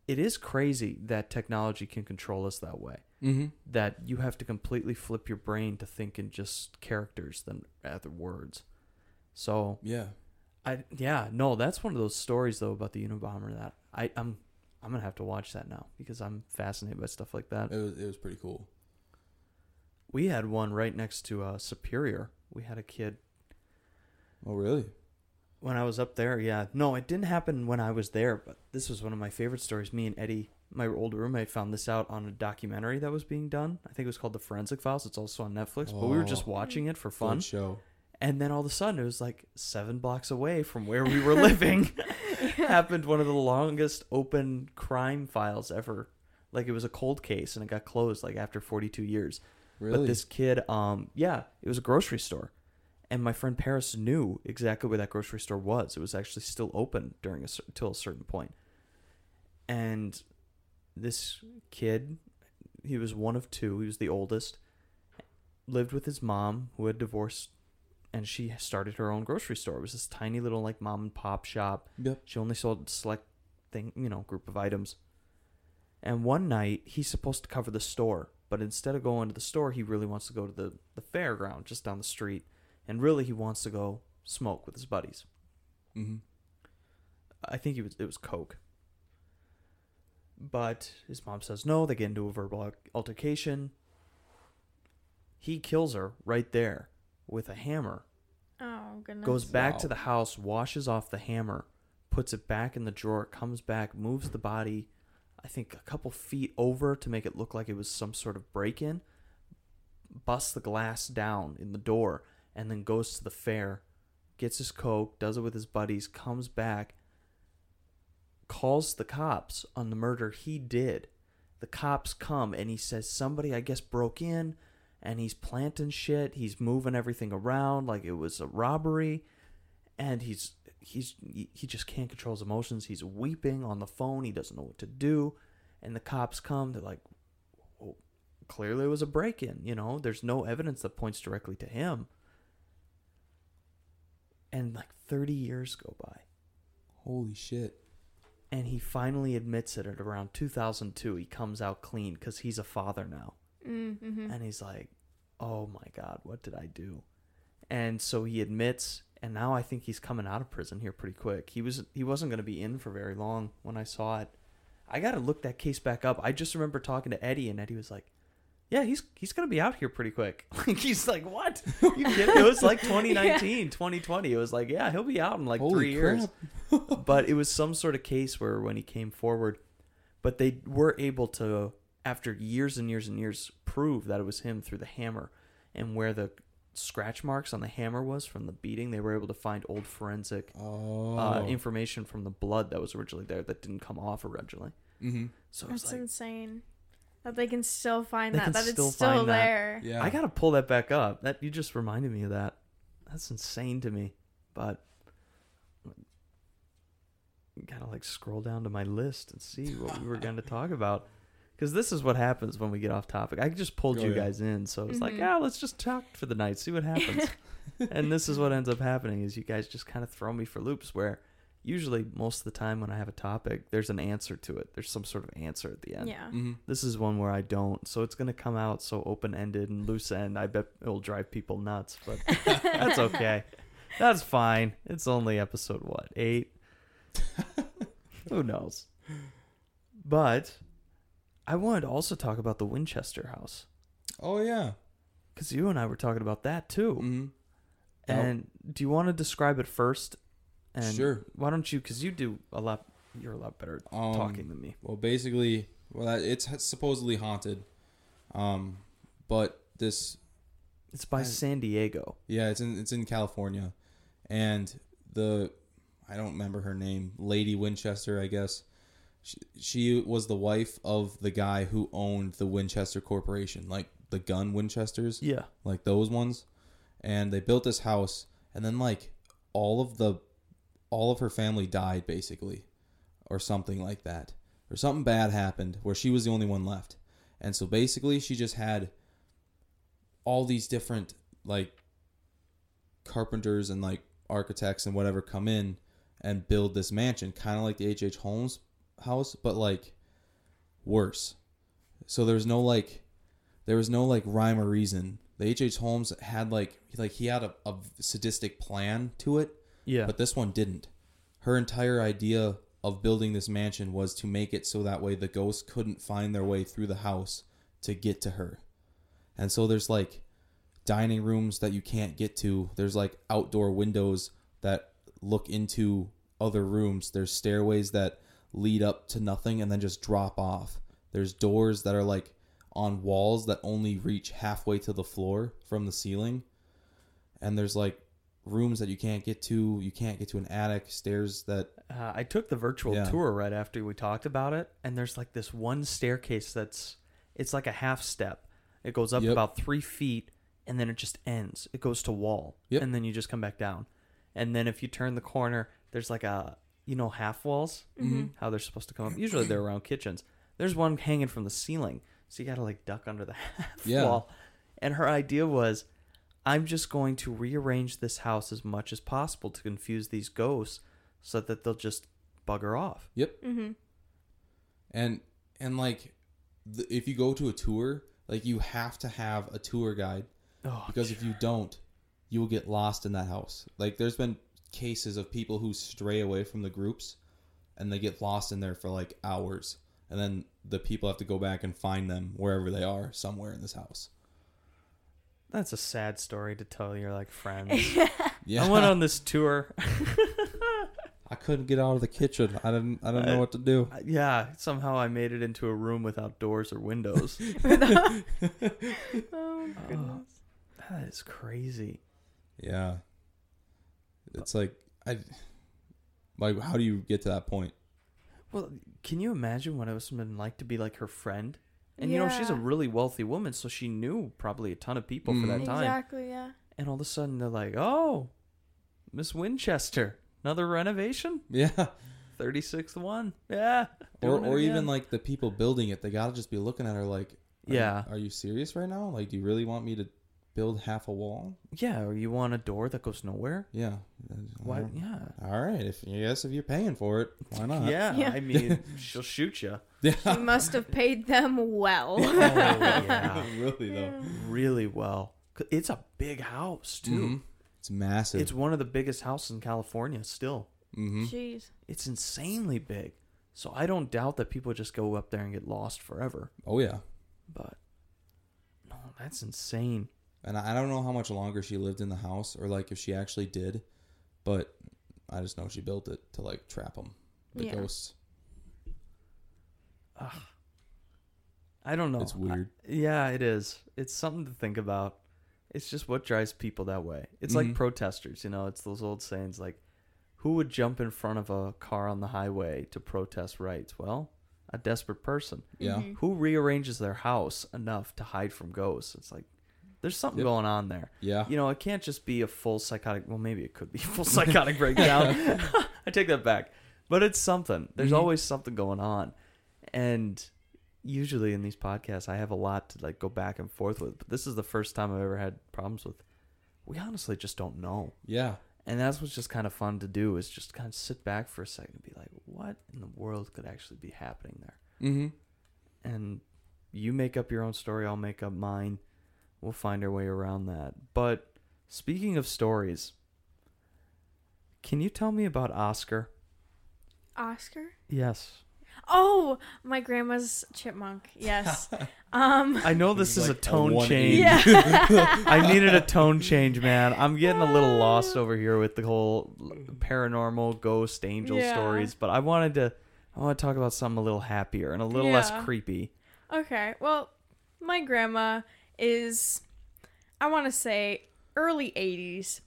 It is crazy that technology can control us that way. mm-hmm. That you have to completely flip your brain to think in just characters than other words. So yeah I yeah no that's one of those stories though about the Unabomber that I I'm I'm gonna have to watch that now because I'm fascinated by stuff like that. it was, it was pretty cool We had one right next to uh, Superior. We had a kid. Oh really when I was up there, yeah. No, it didn't happen when I was there, but this was one of my favorite stories. Me and Eddie, my old roommate, found this out on a documentary that was being done. I think it was called The Forensic Files. It's also on Netflix, but we were just Oh. watching it for Fun fun. show. And then all of a sudden, it was like seven blocks away from where we were living. Happened one of the longest open crime files ever. Like it was a cold case, and it got closed like after 42 years. Really? But this kid, um, yeah, it was a grocery store, and my friend Paris knew exactly where that grocery store was. It was actually still open during a till a certain point. And this kid, he was one of two. He was the oldest. Lived with his mom, who had divorced, and she started her own grocery store. It was this tiny little like mom and pop shop. Yep. She only sold select thing, you know, group of items. And one night he's supposed to cover the store, but instead of going to the store, he really wants to go to the, the fairground just down the street. And really he wants to go smoke with his buddies. Mm-hmm. I think he was it was Coke. But his mom says no, they get into a verbal altercation. He kills her right there with a hammer Oh goodness. goes back Wow. to the house, washes off the hammer, puts it back in the drawer, comes back, moves the body, I think a couple feet over to make it look like it was some sort of break in, busts the glass down in the door, and then goes to the fair, gets his Coke, does it with his buddies, comes back, calls the cops on the murder he did. The cops come and he says somebody, I guess, broke in and he's planting shit. He's moving everything around like it was a robbery, and he's he's he just can't control his emotions. He's weeping on the phone. He doesn't know what to do, and the cops come. They're like, clearly it was a break-in. You know, there's no evidence that points directly to him. And like 30 years go by, Holy shit. and he finally admits it at around 2002. He comes out clean because he's a father now. Mm-hmm. and he's like, "Oh my god, what did I do?" And so he admits, and now I think he's coming out of prison here pretty quick. He was he wasn't going to be in for very long when I saw it. I got to look that case back up. I just remember talking to Eddie, and Eddie was like, "Yeah, he's he's going to be out here pretty quick." Like he's like, "What? You kidding?" It was like 2019, 2020. It was like, "Yeah, he'll be out in like Holy three years." but it was some sort of case where when he came forward, but they were able to, after years and years and years, prove that it was him through the hammer, and where the scratch marks on the hammer was from the beating, they were able to find old forensic Oh. uh, information from the blood that was originally there that didn't come off originally. mm-hmm. So it's That's like, insane. That they can still find They that. can That still it's still find that. there. Yeah. I gotta pull that back up. That you just reminded me of that. That's insane to me, but. Gotta like scroll down to my list and see what we were going to talk about. Because this is what happens when we get off topic. I just pulled Oh, you yeah. guys in, so it's like, Mhm. yeah, let's just talk for the night, see what happens. and this is what ends up happening: is you guys just kind of throw me for loops. Where usually most of the time when I have a topic, there's an answer to it. There's some sort of answer at the end. Yeah. Mm-hmm. This is one where I don't, so it's gonna come out so open ended and loose end. I bet it'll drive people nuts, but that's okay. That's fine. It's only episode what eight. Who knows? But I wanted to also talk about the Winchester House Oh yeah. because you and I were talking about that too. Mm-hmm. And do you want to describe it first? And Sure. Why don't you? Because you do a lot. You're a lot better Um, talking than me. Well, basically, well, it's supposedly haunted. Um, but this, It's by I- San Diego. yeah, it's in it's in California, and the, I don't remember her name, Lady Winchester, I guess. She, she was the wife of the guy who owned the Winchester Corporation, like the gun Winchesters. Yeah. like those ones and they built this house and then like all of the all of her family died basically or something like that or something bad happened where she was the only one left and so basically she just had all these different like carpenters and like architects and whatever come in and build this mansion kind of like the H.H. Holmes house but like worse so there's no like there was no like rhyme or reason. The H. H. Holmes had like like he had a, a sadistic plan to it, Yeah. but this one didn't. Her entire idea of building this mansion was to make it so that way the ghosts couldn't find their way through the house to get to her. And so there's like dining rooms that you can't get to. There's like outdoor windows that look into other rooms. There's stairways that lead up to nothing and then just drop off. There's doors that are like on walls that only reach halfway to the floor from the ceiling. And there's like rooms that you can't get to. You can't get to an attic. Stairs that Uh, I took the virtual Yeah. tour right after we talked about it, and there's like this one staircase that's it's like a half step. It goes up Yep. about three feet, and then it just ends. It goes to wall, Yep. and then you just come back down. And then if you turn the corner, there's like a you know half walls, Mm-hmm. how they're supposed to come up. Usually they're around kitchens. There's one hanging from the ceiling, so you got to like duck under the half Yeah. wall. And her idea was, I'm just going to rearrange this house as much as possible to confuse these ghosts, so that they'll just bugger off. Yep. Mm-hmm. and and like the, if you go to a tour like you have to have a tour guide Oh, because if you don't you will get lost in that house like there's been cases of people who stray away from the groups and they get lost in there for like hours and then the people have to go back and find them wherever they are somewhere in this house that's a sad story to tell your like friends. yeah I went on this tour. I couldn't get out of the kitchen i didn't i didn't know what to do yeah, somehow I made it into a room without doors or windows. Oh, oh goodness. that is crazy. yeah it's like i like how do you get to that point Well, can you imagine what it was been like to be like her friend? And you know, she's a really wealthy woman, so she knew probably a ton of people for that Mhm. time. Exactly. Yeah. And all of a sudden they're like, "Oh, Miss Winchester, another renovation, yeah 36th one, yeah." or or even like the people building it, they gotta just be looking at her like, are Yeah. are you serious right now? Like, do you really want me to build half a wall? yeah, or you want a door that goes nowhere? Yeah. Why? Yeah. All right. If yes, if you're paying for it, why not? Yeah, Yeah. I mean, she'll shoot you. She Yeah. must have paid them well. Oh, yeah. really though. really well. 'Cause It's a big house too. Mhm. It's massive. It's one of the biggest houses in California. Still, mm-hmm. Jeez. it's insanely big. So I don't doubt that people just go up there and get lost forever. Oh yeah. But no, that's insane. And I I don't know how much longer she lived in the house, or like if she actually did, but I just know she built it to like trap them, the Yeah. ghosts. I don't know. It's weird. I- yeah, it is. It's something to think about. It's just what drives people that way. It's like Mhm. protesters, you know. It's those old sayings like, "Who would jump in front of a car on the highway to protest rights?" Well, a desperate person. Yeah. Mhm. Who rearranges their house enough to hide from ghosts? It's like there's something Yep. going on there. Yeah. You know, it can't just be a full psychotic. Well, maybe it could be a full psychotic breakdown. I take that back. But it's something. There's Mhm. always something going on, and usually in these podcasts, I have a lot to like go back and forth with. But this is the first time I've ever had problems with. We honestly just don't know, Yeah. and that's what's just kind of fun to do is just kind of sit back for a second and be like, what in the world could actually be happening there? Mm-hmm. and you make up your own story i'll make up mine we'll find our way around that but speaking of stories can you tell me about oscar Oscar. yes Oh, my grandma's chipmunk. Yes. um. i know this is like a a tone 180. change Yeah. i needed a tone change man i'm getting a little lost over here with the whole paranormal ghost angel Yeah. stories but i wanted to i want to talk about something a little happier and a little less creepy Okay. Well, my grandma is, I want to say, early 80s.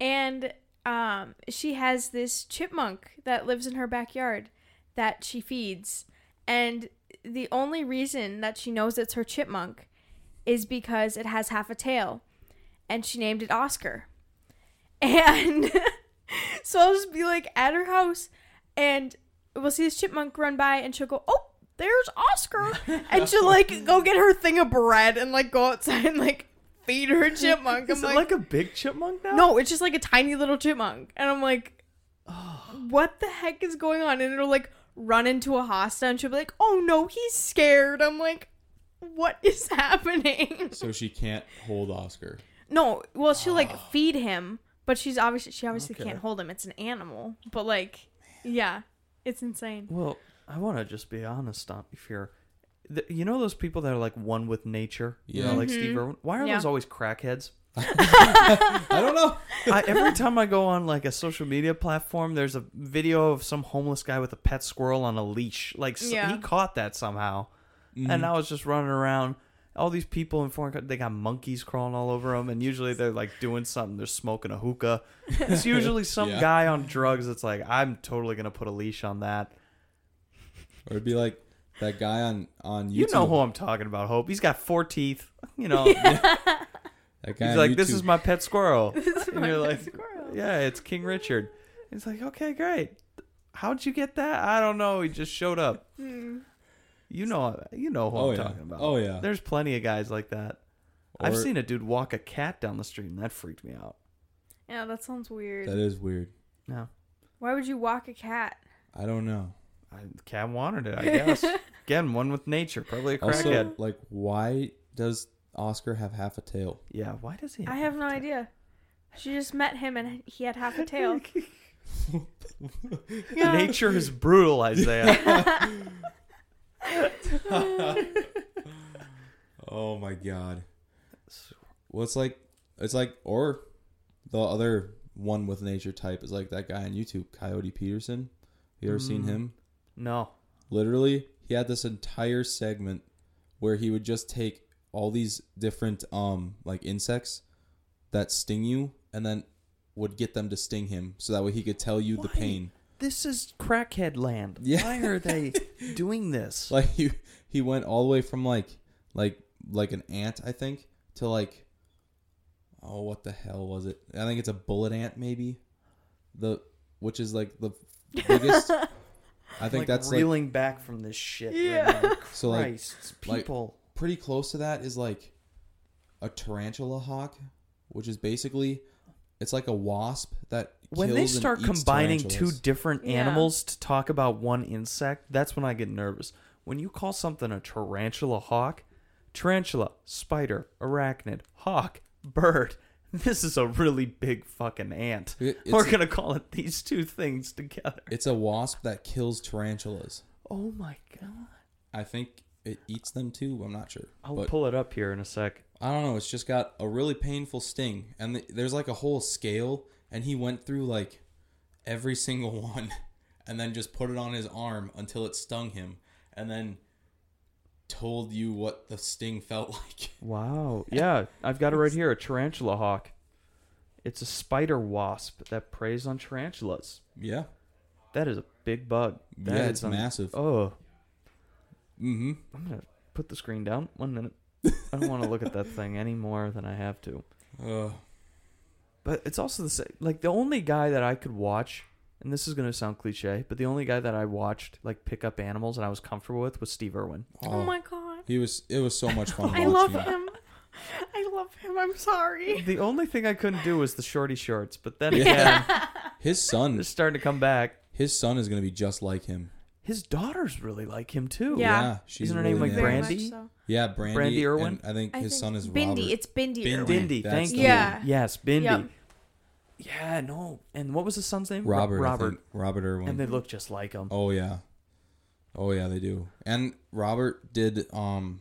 And um, she has this chipmunk that lives in her backyard that she feeds. And the only reason that she knows it's her chipmunk is because it has half a tail. And she named it Oscar. And so I'll just be like at her house and we'll see this chipmunk run by and she'll go, Oh, there's Oscar. And she'll like go get her thing of bread and like go outside and like feed her chipmunk. is I'm it like, like a big chipmunk now no, it's just like a tiny little chipmunk. And I'm like, what the heck is going on? And it'll like run into a hosta and she'll be like, oh no, he's scared. I'm like, what is happening? So she can't hold Oscar. No, well, she'll like ah. feed him, but she's obviously, she obviously Okay. can't hold him. It's an animal. But like, yeah, it's insane. Well, I want to just be honest on if you're, you know, those people that are like one with nature. You know, like Steve Mhm. Irwin. Why are Yeah. those always crackheads? I don't know. I, every time I go on like a social media platform, there's a video of some homeless guy with a pet squirrel on a leash. Like s Yeah. he caught that somehow, Mhm. and I was just running around. All these people in foreign countries, they got monkeys crawling all over them, and usually they're like doing something. They're smoking a hookah. It's usually some Yeah. guy on drugs. that's like, I'm totally gonna put a leash on that. Or it'd be like that guy on on YouTube. You know who I'm talking about, Hope. He's got four teeth. You know, that guy he's on like, "This YouTube. is my pet squirrel," and my you're pet like, squirrel. "Yeah, it's King Richard." He's like, "Okay, great. How'd you get that? I don't know. He just showed up." Hmm. You know, you know who Oh, I'm yeah. talking about. Oh, yeah. There's plenty of guys like that. I've Or- seen a dude walk a cat down the street, and that freaked me out. Yeah, that sounds weird. That is weird. No, Why would you walk a cat? I don't know. I, the cat wanted it. I guess. Again, one with nature, probably a Also, crackhead. like, why does Oscar have half a tail? yeah. Why does he? I have no idea. She just met him and he had half a tail. Yeah. Nature is brutal, Isaiah. Oh my god. Well, it's like it's like or the other one with nature type is like that guy on YouTube, Coyote Peterson. You ever seen Mm. him? No. Literally, he had this entire segment where he would just take all these different um like insects that sting you and then would get them to sting him so that way he could tell you the Why? pain. This is crackhead land. Yeah. Why are they doing this? Like he he went all the way from like like like an ant, I think, to like oh what the hell was it? I think it's a bullet ant maybe. The which is like the biggest I think like that's like reeling back from this shit. Yeah. Right now. So, like- Christ, like- people. pretty close to that is like a tarantula hawk, which is basically it's like a wasp that when they kills and start eats combining two different Yeah. animals to talk about one insect, that's when I get nervous. When you call something a tarantula hawk, tarantula, spider, arachnid, hawk, bird. This is a really big fucking ant. It- We're gonna call it these two things together. it's a wasp that kills tarantulas. Oh my god! I think it eats them too. I'm not sure. I'll but pull it up here in a sec. I don't know. It's just got a really painful sting, and th- there's like a whole scale, and he went through like every single one, and then just put it on his arm until it stung him, and then told you what the sting felt like. Wow. Yeah, I've got it right here. A tarantula hawk. It's a spider wasp that preys on tarantulas. yeah, That is a big bug. That yeah, it's un- massive. Oh, Mm-hmm. I'm gonna put the screen down. One minute. I don't want to look at that thing any more than I have to. Uh, But it's also the same. Like the only guy that I could watch, and this is gonna sound cliche, but the only guy that I watched like pick up animals and I was comfortable with was Steve Irwin. Oh, oh, my god. He was. It was so much fun. I watching love him. him. I love him. I'm sorry. The only thing I couldn't do was the shorty shorts, but then Yeah. again, His son. they're starting to come back. His son is gonna be just like him. His daughters really like him too. Yeah. she's Isn't her really name, like, nice. Very Brandy? much so. Yeah, Brandy. Brandy Irwin? and I think I his think son is Bindi. Robert. It's Bindi. Bindi. Irwin. Bindi, That's thank the you. one. Yeah. Yes, Bindi. Yep. Yeah, no. And what was his son's name? Robert. Robert. think. Robert Irwin. And they look just like him. Oh yeah. Oh yeah, they do. And Robert did um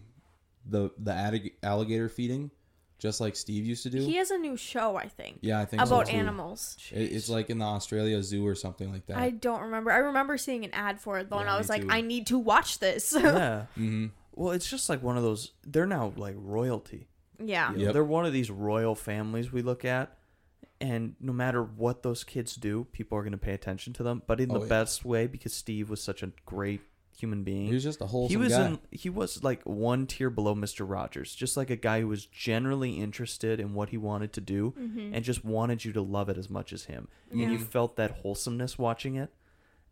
the the alligator feeding just like Steve used to do. He has a new show, I think, yeah, I think so, about too. animals. It- it's like in the Australia Zoo or something like that. I don't remember. I remember seeing an ad for it though, and I was like, too. I need to watch this. yeah. mm-hmm. Well, it's just like one of those. They're now like royalty. yeah. You know, Yep. They're one of these royal families we look at, and no matter what those kids do, people are going to pay attention to them. But in Oh, the yeah. best way, because Steve was such a great human being. He was just a wholesome he was guy. in he was like one tier below Mr. Rogers, just like a guy who was generally interested in what he wanted to do Mm-hmm. and just wanted you to love it as much as him. And you felt that wholesomeness watching it.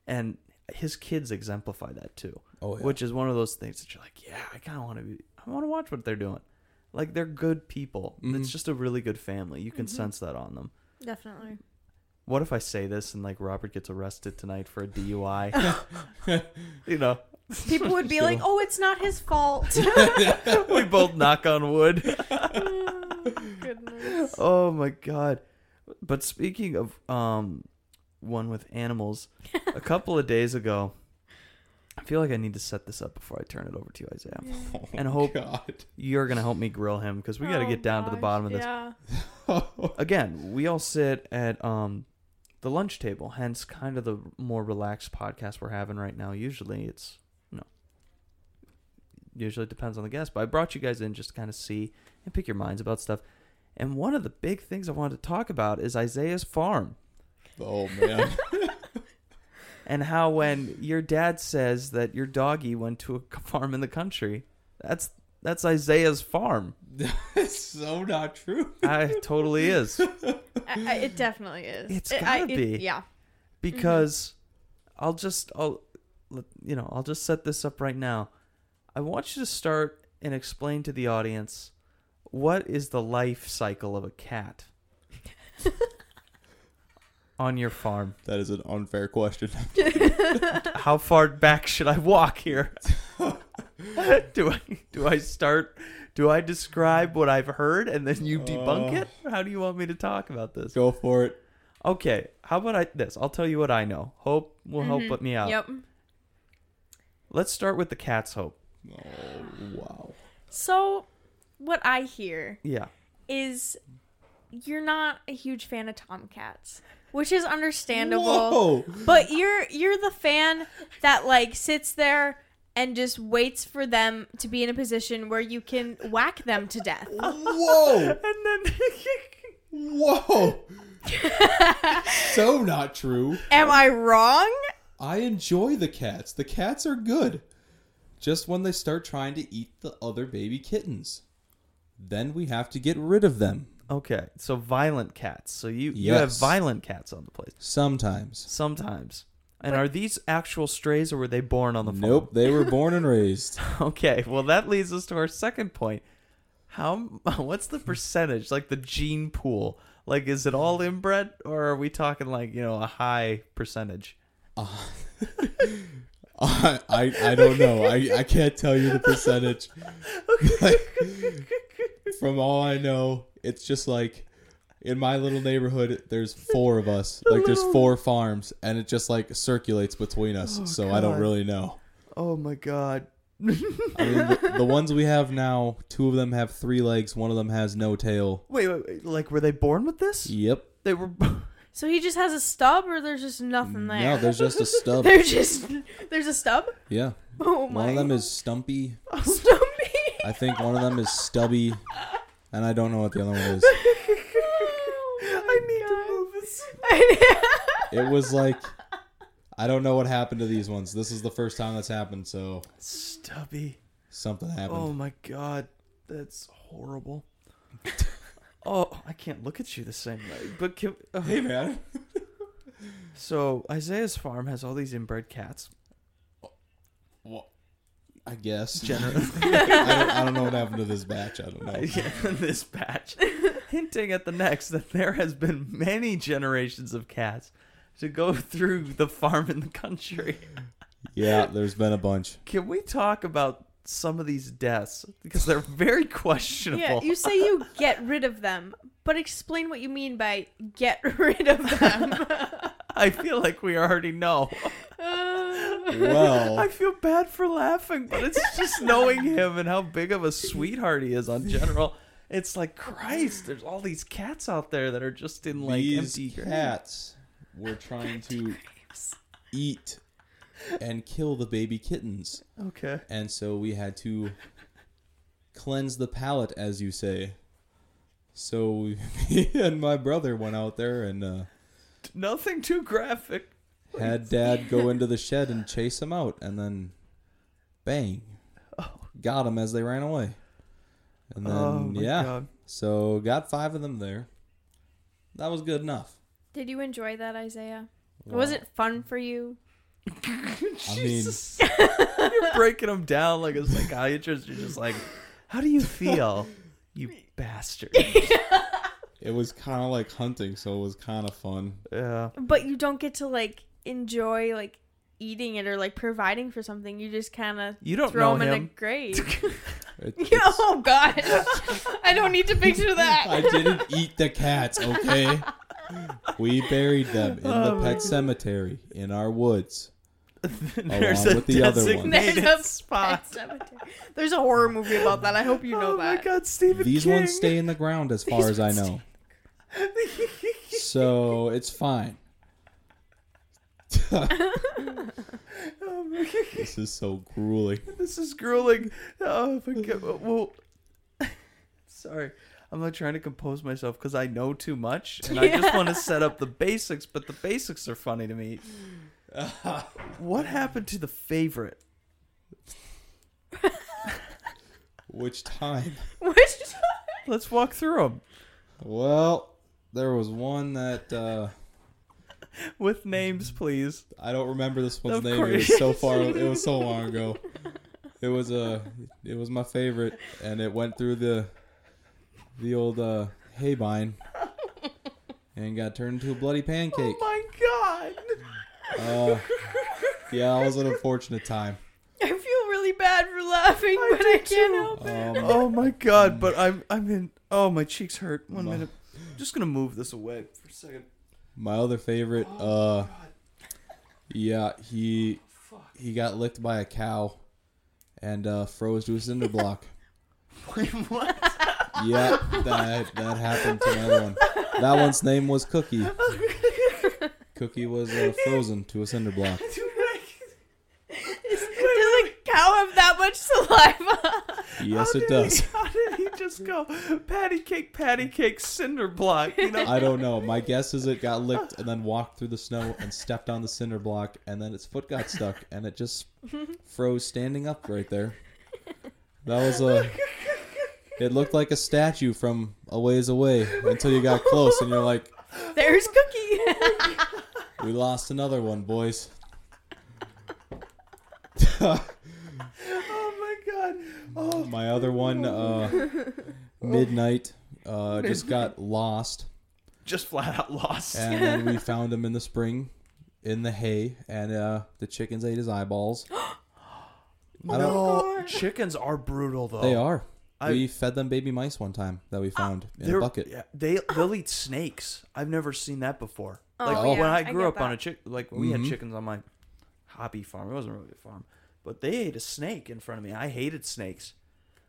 And his kids exemplify that too. oh yeah. Which is one of those things that you're like, yeah, I kind of want to be I want to watch what they're doing. Like they're good people. Mhm. It's just a really good family. You can Mhm. sense that on them. Definitely. What if I say this and like Robert gets arrested tonight for a DUI? you know, People would be like, "Oh, it's not his fault." we both knock on wood. Goodness. Oh my god. But speaking of um one with animals, a couple of days ago I feel like I need to set this up before I turn it over to you, Isaiah. Oh, And hope- God. You're gonna help me grill him because we got to Oh, get down to the bottom of this. Yeah. Again, we all sit at um the lunch table, hence kind of the more relaxed podcast we're having right now. Usually, it's you know, usually it depends on the guest, but I brought you guys in just to kind of see and pick your minds about stuff. And one of the big things I wanted to talk about is Isaiah's farm. oh man. and how when your dad says that your doggy went to a farm in the country, that's that's Isaiah's farm. That's so not true. I totally is I, I- it definitely is. It's It- I- gotta it- be. yeah. because I'll just I'll you know I'll just set this up right now. I want you to start and explain to the audience what is the life cycle of a cat on your farm. That is an unfair question. How far back should I walk here? do I do I start? Do I describe what I've heard and then you debunk Uh. it? How do you want me to talk about this? Go for it. Okay, how about I this? I'll tell you what I know. Hope will Mhm. help put me out. Yep. Let's start with the cat's hope. Oh wow. So, what I hear Yeah. is you're not a huge fan of tomcats, which is understandable. Whoa. But you're you're the fan that like sits there and just waits for them to be in a position where you can whack them to death. Whoa. And then Whoa. so not true. Am I wrong? I enjoy the cats. The cats are good. Just when they start trying to eat the other baby kittens. Then we have to get rid of them. Okay, so violent cats. So you you have Yes. violent cats on the place Sometimes. sometimes. And are these actual strays or were they born on the farm? Nope, they were born and raised. Okay, well that leads us to our second point. How what's the percentage? Like the gene pool? Like is it all inbred or are we talking like, you know, a high percentage? Uh, I, I I don't know. I, I can't tell you the percentage. From all I know, it's just like in my little neighborhood there's four of us. Like there's four farms and it just like circulates between us. Oh, so I don't really know. Oh my god. I mean the, the ones we have now, two of them have three legs, one of them has no tail. Wait, wait, wait, like were they born with this? Yep. They were So he just has a stub, or there's just nothing there? No, there's just a stub. There's just there's a stub. Yeah. Oh my! One of them is stumpy. Oh, stumpy. I think one of them is stubby. And I don't know what the other one is. I need to move this. It was like I don't know what happened to these ones. This is the first time that's happened, so Stubby. something happened. Oh my god, that's horrible. oh, I can't look at you the same way. But can, uh, Hey man. so Isaiah's farm has all these inbred cats. Well, I guess. Generally, I, don't, I don't know what happened to this batch. I don't know. in this batch, hinting at the next that there has been many generations of cats to go through the farm in the country. Yeah, there's been a bunch. Can we talk about some of these deaths because they're very questionable? Yeah, you say you get rid of them, but explain what you mean by get rid of them. I feel like we already know. Well, I feel bad for laughing, but it's just knowing him and how big of a sweetheart he is on general. It's like Christ. There's all these cats out there that are just in like these empty graves. cats were trying to eat and kill the baby kittens. Okay. And so we had to cleanse the palate, as you say. So me and my brother went out there and uh, Nothing too graphic. had dad go into the shed and chase them out, and then bang, oh. got them as they ran away. And then oh my yeah, god. so got five of them there. That was good enough. Did you enjoy that, Isaiah? Was Wow. it fun for you? I mean, Jesus. You're breaking them down like a psychiatrist. You're just like, how do you feel, you bastard? it was kind of like hunting, so it was kind of fun. Yeah. But you don't get to like enjoy like eating it or like providing for something. You just kind of You don't throw know them in a grave. It- Yeah, it's- oh god, I don't need to picture that. I didn't eat the cats, okay? We buried them in the Oh my pet cemetery in our woods. There's Along a with the other one. designated There's a spot. Cemetery. There's a horror movie about that. I hope you oh, know that. oh my. God, Stephen These King. ones stay in the ground as far as I know. So it's fine. Oh my God. This is so grueling. This is grueling. Oh my God. Well, sorry. I'm not trying to compose myself because I know too much, and I just want to set up the basics. But the basics are funny to me. what happened to the favorite? Which time? Which time? Let's walk through them Well, there was one that uh, with names, please. I don't remember this one's Of name. It was so far. It was so long ago. It was a. it was my favorite, and it went through the, the old uh, haybine, and got turned into a bloody pancake. Oh my God. Uh, yeah, it was an unfortunate time. I feel really bad for laughing, I but I can't too. help it. Um, Oh my God. But I'm I'm in. Oh, my cheeks hurt. One No. minute. I'm just gonna move this away for a second. my other favorite. Uh, yeah, he he got licked by a cow, and uh, froze to a cinder block. Wait, what? Yeah, that that happened to my other one. That one's name was Cookie. Cookie was uh, frozen to a cinder block. Does a cow have that much saliva? Yes, How it does. He, how did he just go patty cake, patty cake, cinder block? You know, I don't know. My guess is it got licked and then walked through the snow and stepped on the cinder block, and then its foot got stuck and it just froze standing up right there. That was a. It looked like a statue from a ways away until you got close and you're like, There's Cookie. we lost another one, boys. oh my god. Oh, My other one, uh, Midnight, uh, just got lost. just flat out lost. And then we found him in the spring in the hay, and uh, the chickens ate his eyeballs. I don't, no, chickens are brutal though. They are. I- we fed them baby mice one time that we found in They're, a bucket. Yeah, they they'll eat snakes. I've never seen that before. Like Oh, yeah, when I I grew get up on that. a chick, like we had Mhm. chickens on my hobby farm. It wasn't really a farm, but they ate a snake in front of me. I hated snakes,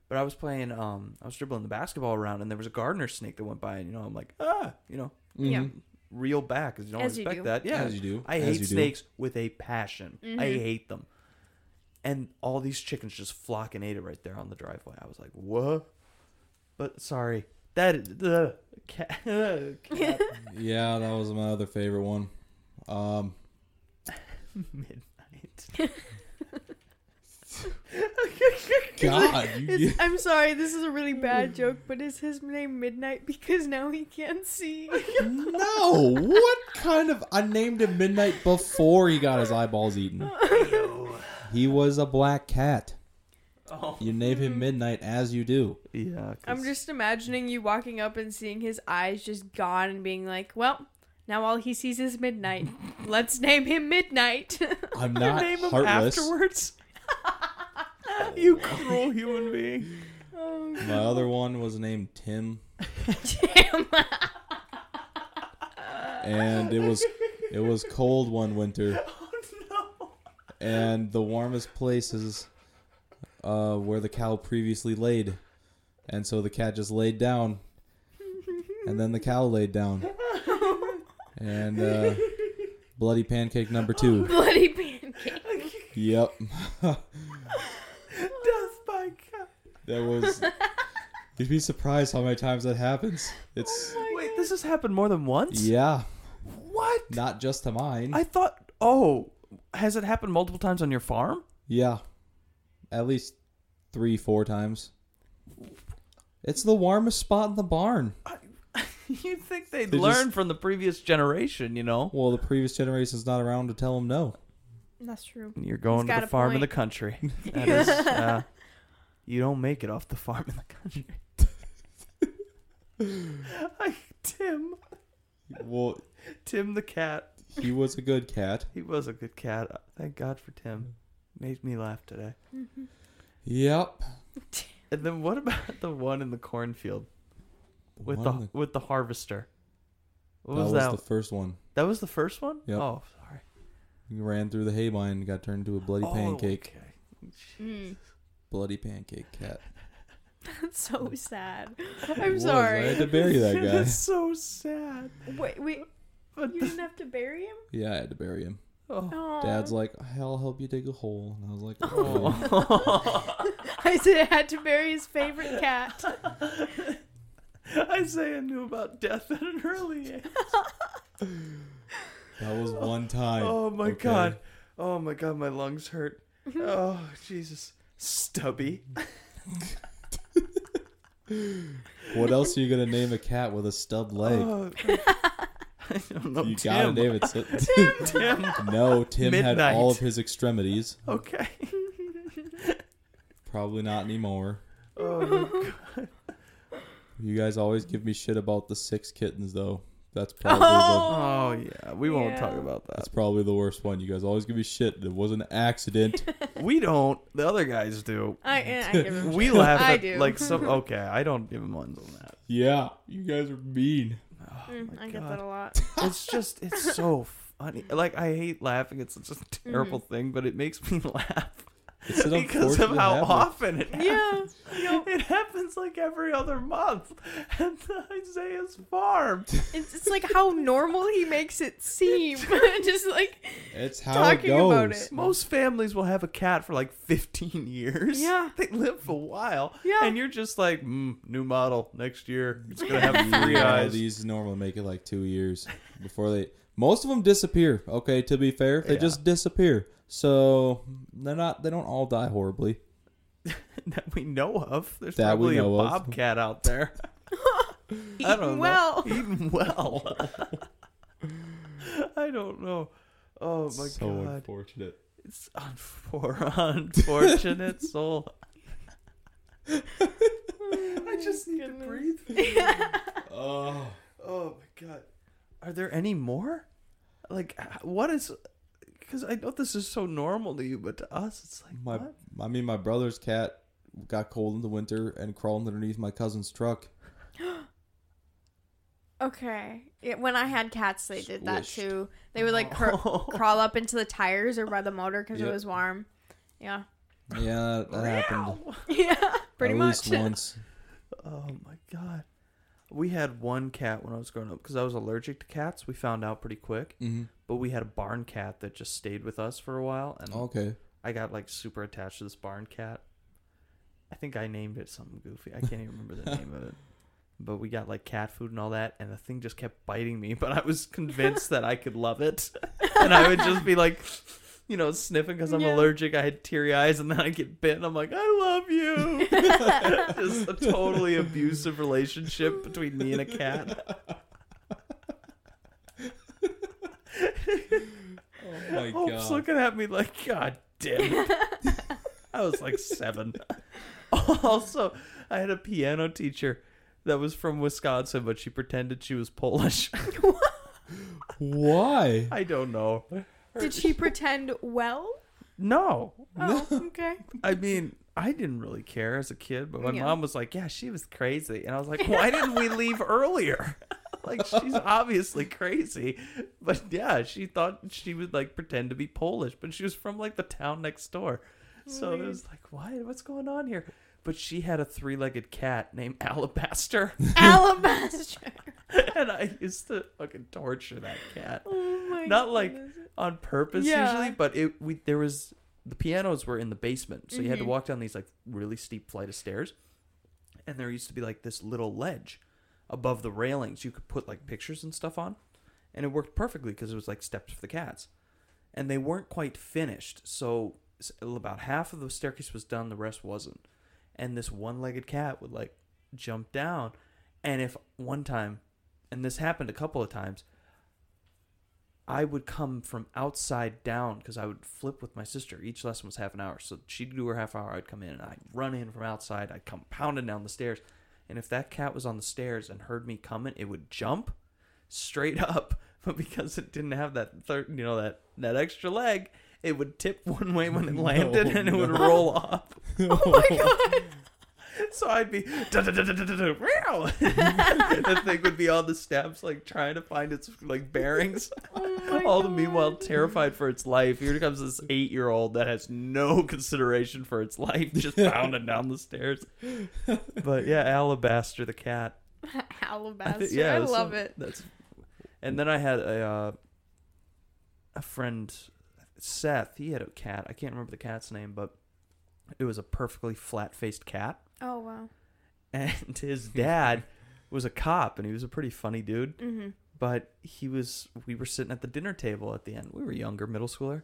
but I was playing. Um, I was dribbling the basketball around, and there was a gardener snake that went by, and you know, I'm like, ah, you know, Yeah. Mhm. reel back because you don't As you expect do. that. Yeah, As you do. I As hate you do. snakes with a passion. I Mhm. hate them. And all these chickens just flock and ate it right there on the driveway. I was like, what? But sorry. That the cat, cat Yeah, that was my other favorite one. Um, midnight. God, you, Is- I'm sorry, this is a really bad joke, but is his name Midnight because now he can't see? no! What kind of? I named him Midnight before he got his eyeballs eaten. He was a black cat. oh. You name him Midnight as you do. Yeah. 'cause- I'm just imagining you walking up and seeing his eyes just gone and being like, well, now all he sees is Midnight. Let's name him Midnight. I'm You not name him heartless. afterwards. you cruel human being. oh, My other one was named Tim, damn. and it was it was cold one winter, Oh no. and the warmest places uh, where the cow previously laid, and so the cat just laid down, and then the cow laid down, and uh, bloody pancake number two. Bloody pancake. Yep, Death by cat. that was. You'd be surprised how many times that happens. It's Wait, this has happened more than once? yeah, What? not just to mine. I thought. Oh, has it happened multiple times on your farm? Yeah. At least three, four times. It's the warmest spot in the barn. You'd think they'd They learn just- from the previous generation, you know? Well, the previous generation's not around to tell them no. That's true. You're going He's to the a farm in the country. That is, uh, you don't make it off the farm in the country. I, Tim, Well, Tim the cat. he was a good cat. He was a good cat. Thank God for Tim. Made me laugh today. Yep. And then what about the one in the cornfield with the, One that- with the harvester? What that was was that? the first one. that was the first one. Yep. Oh, sorry. He ran through the haybine and got turned into a bloody Oh, pancake. okay. Mm. Bloody pancake cat. That's so sad. I'm was. sorry. I had to bury that guy. That's so sad. Wait, wait. But You didn't have to bury him? Yeah, I had to bury him. oh. Oh. Dad's like, I'll help you dig a hole. And I was like, oh. I said I had to bury his favorite cat. Isaiah knew about death at an early age. That was one time. Oh my okay? god. Oh my god, my lungs hurt. Mm-hmm. oh Jesus. Stubby. What else are you gonna name a cat with a stub leg? Oh, I don't know. you Tim. gotta name it. So- Tim. no, Tim had all of his extremities. Okay. Probably not anymore. Oh, god. You guys always give me shit about the six kittens, though. That's probably the oh yeah. We won't talk Yeah. about that. that's probably the worst one. You guys always give me shit. It was an accident. We don't. The other guys do. I, I give him We shit. laugh I at do. like some. Okay, I don't give him ones on that. yeah, you guys are mean. Oh Mm, my I get God. that a lot. It's just it's so funny. Like I hate laughing. It's such a terrible Mm-hmm. thing, but it makes me laugh It's an because of how habit. often it happens. Yeah. Yep. It happens like every other month at Isaiah's farm. It's, it's like how normal he makes it seem. Just like It's how Talking it goes. about it. Most families will have a cat for like 15 years. Yeah. They live for a while. Yeah. And you're just like, mm, new model next year. It's going to have three eyes. these normally make it like two years before they. Most of them disappear. Okay, to be fair, they Yeah. just disappear. So they're not. They don't all die horribly. that we know of. There's That we probably a know of. bobcat out there. I eating don't well. know. Eating well. I don't know. Oh my so god. So unfortunate. It's unfor- unfortunate soul. I just need to breathe. Oh, Oh my god. Are there any more? Like what is cuz I know this is so normal to you but to us it's like my. what? I mean, my brother's cat got cold in the winter and crawled underneath my cousin's truck. Okay. Yeah, when I had cats, they did that too. They would like cr- crawl up into the tires or by the motor because it was warm. Yeah. Yeah, that happened. Yeah. Pretty At much. least once. Oh my god. We had one cat when I was growing up because I was allergic to cats. We found out pretty quick, hmm but we had a barn cat that just stayed with us for a while, and Okay. I got like super attached to this barn cat. I think I named it something goofy. I can't even remember the name of it. But we got like cat food and all that, and the thing just kept biting me. But I was convinced that I could love it, and I would just be like, you know, sniffing because I'm Yeah. allergic. I had teary eyes, and then I get bit, and I'm like, I love you. just a totally abusive relationship between me and a cat. Oh my Hope's god. looking at me like, God damn it. I was like seven. also, I had a piano teacher that was from Wisconsin, but she pretended she was Polish. Why? I don't know. Did she pretend well? No. Oh, okay. I mean, I didn't really care as a kid, but my Yeah. mom was like, yeah, she was crazy. And I was like, why didn't we leave earlier? like, she's obviously crazy. But yeah, she thought she would like pretend to be Polish, but she was from like the town next door. So it was like, what? What's going on here? But she had a three legged cat named Alabaster. Alabaster. and I used to fucking torture that cat. Oh my Not like goodness. On purpose Yeah. usually, but it we there was the pianos were in the basement, so you had to Mhm. walk down these like really steep flight of stairs, and there used to be like this little ledge above the railings you could put like pictures and stuff on, and it worked perfectly because it was like steps for the cats, and they weren't quite finished, so about half of the staircase was done, the rest wasn't, and this one-legged cat would like jump down, and if one time, and this happened a couple of times. I would come from outside down because I would flip with my sister. Each lesson was half an hour. So she'd do her half hour, I'd come in, and I'd run in from outside. I'd come pounding down the stairs. And if that cat was on the stairs and heard me coming, it would jump straight up. But because it didn't have that third, you know, that, that extra leg, it would tip one way when it landed and it would roll off. Oh my god. so I'd be the thing would be on the steps, like trying to find its like bearings. All the meanwhile terrified for its life. Here comes this eight year old that has no consideration for its life, just bounding down the stairs. But yeah, Alabaster the cat. Alabaster. thi- I love it. That's and then I had a uh, a friend Seth. He had a cat. I can't remember the cat's name, but it was a perfectly flat faced cat. Oh wow. And his dad was a cop, and he was a pretty funny dude. Mm-hmm. But he was. We were sitting at the dinner table at the end. We were younger, middle schooler,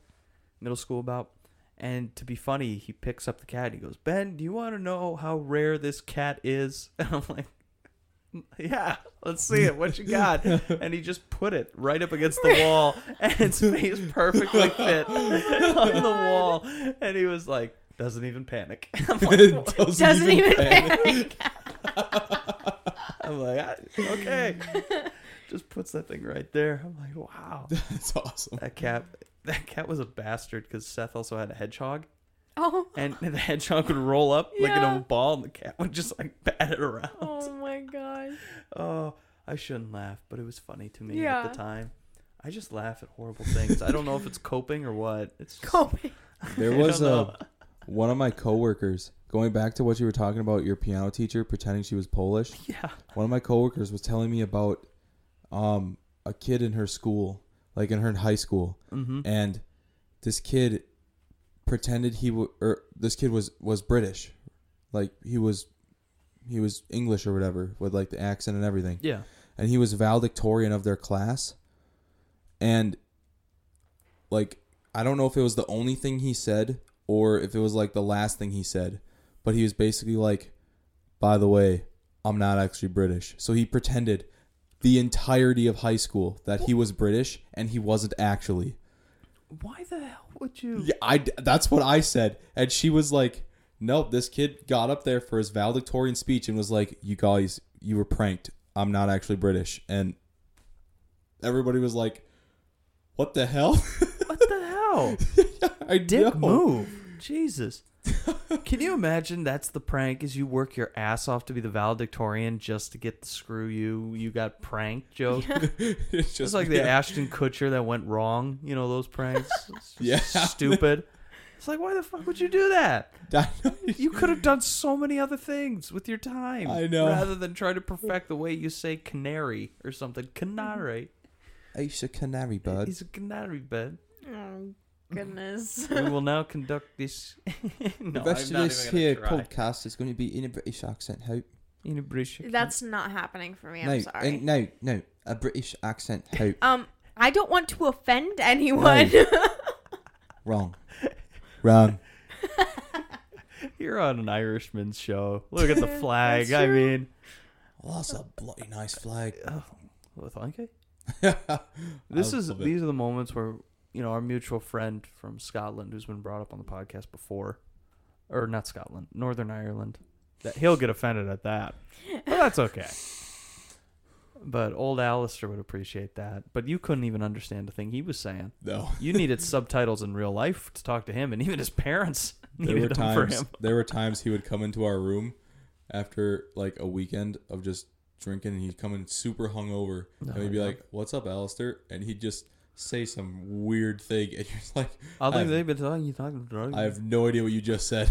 middle school about. And to be funny, he picks up the cat. And he goes, "Ben, do you want to know how rare this cat is?" And I'm like, "Yeah, let's see it. What you got?" and he just put it right up against the wall, and its face perfectly fit on the wall. And he was like, "Doesn't even panic." I'm like, doesn't, Doesn't even panic. panic. I'm like, "Okay." Just puts that thing right there. I'm like, "Wow." That's awesome. That cat, that cat was a bastard because Seth also had a hedgehog, Oh. and the hedgehog would roll up like an old ball, and the cat would just like bat it around. Oh my god. Oh, I shouldn't laugh, but it was funny to me at the time. I just laugh at horrible things. I don't know if it's coping or what. It's just, Coping. There was a one of my coworkers going back to what you were talking about your piano teacher pretending she was Polish. yeah. One of my coworkers was telling me about um a kid in her school, like in her high school, Mm-hmm. and this kid pretended he w- or this kid was was British, like he was he was English or whatever with like the accent and everything, Yeah. and he was valedictorian of their class, and like I don't know if it was the only thing he said or if it was like the last thing he said, but he was basically like, by the way, I'm not actually British. So he pretended the entirety of high school that he was British and he wasn't actually. Why the hell would you? Yeah, I that's what I said, and she was like, "Nope." This kid got up there for his valedictorian speech and was like, "You guys, you were pranked. I'm not actually British." And everybody was like, "What the hell?" What the hell? I Dick know. move. Jesus. Can you imagine that's the prank is you work your ass off to be the valedictorian just to get the screw you you got pranked joke? it's Just like the Ashton Kutcher that went wrong, you know those pranks. Yeah. stupid. It's like why the fuck would you do that? You could have done so many other things with your time. I know. Rather than try to perfect the way you say canary or something. Canary. Ace a canary bird. He's a canary bird. Oh goodness. we will now conduct this. no, the rest I'm of not this even here gonna try. podcast is going to be in a British accent. Hope. In a British accent. That's not happening for me. I'm no, sorry. uh, no, no, a British accent. Hope. Um, I don't want to offend anyone. Wrong. Wrong. You're on an Irishman's show. Look at the flag. I true. mean, Well, that's a bloody nice flag. oh, well, thank you. this This is these are the moments where you know our mutual friend from Scotland, who's been brought up on the podcast before, or not Scotland, Northern Ireland. That he'll get offended at that, but that's okay. But old Alistair would appreciate that. But you couldn't even understand the thing he was saying. no. You needed subtitles in real life to talk to him, and even his parents There needed were them for times. him. There were times he would come into our room after like a weekend of just drinking, and he'd come in super hungover, oh, and we'd be Oh, like, "What's up, Alistair?" And he'd just say some weird thing, and you're like, I think I've- they've been talking. You talking drugs? "I have no idea what you just said,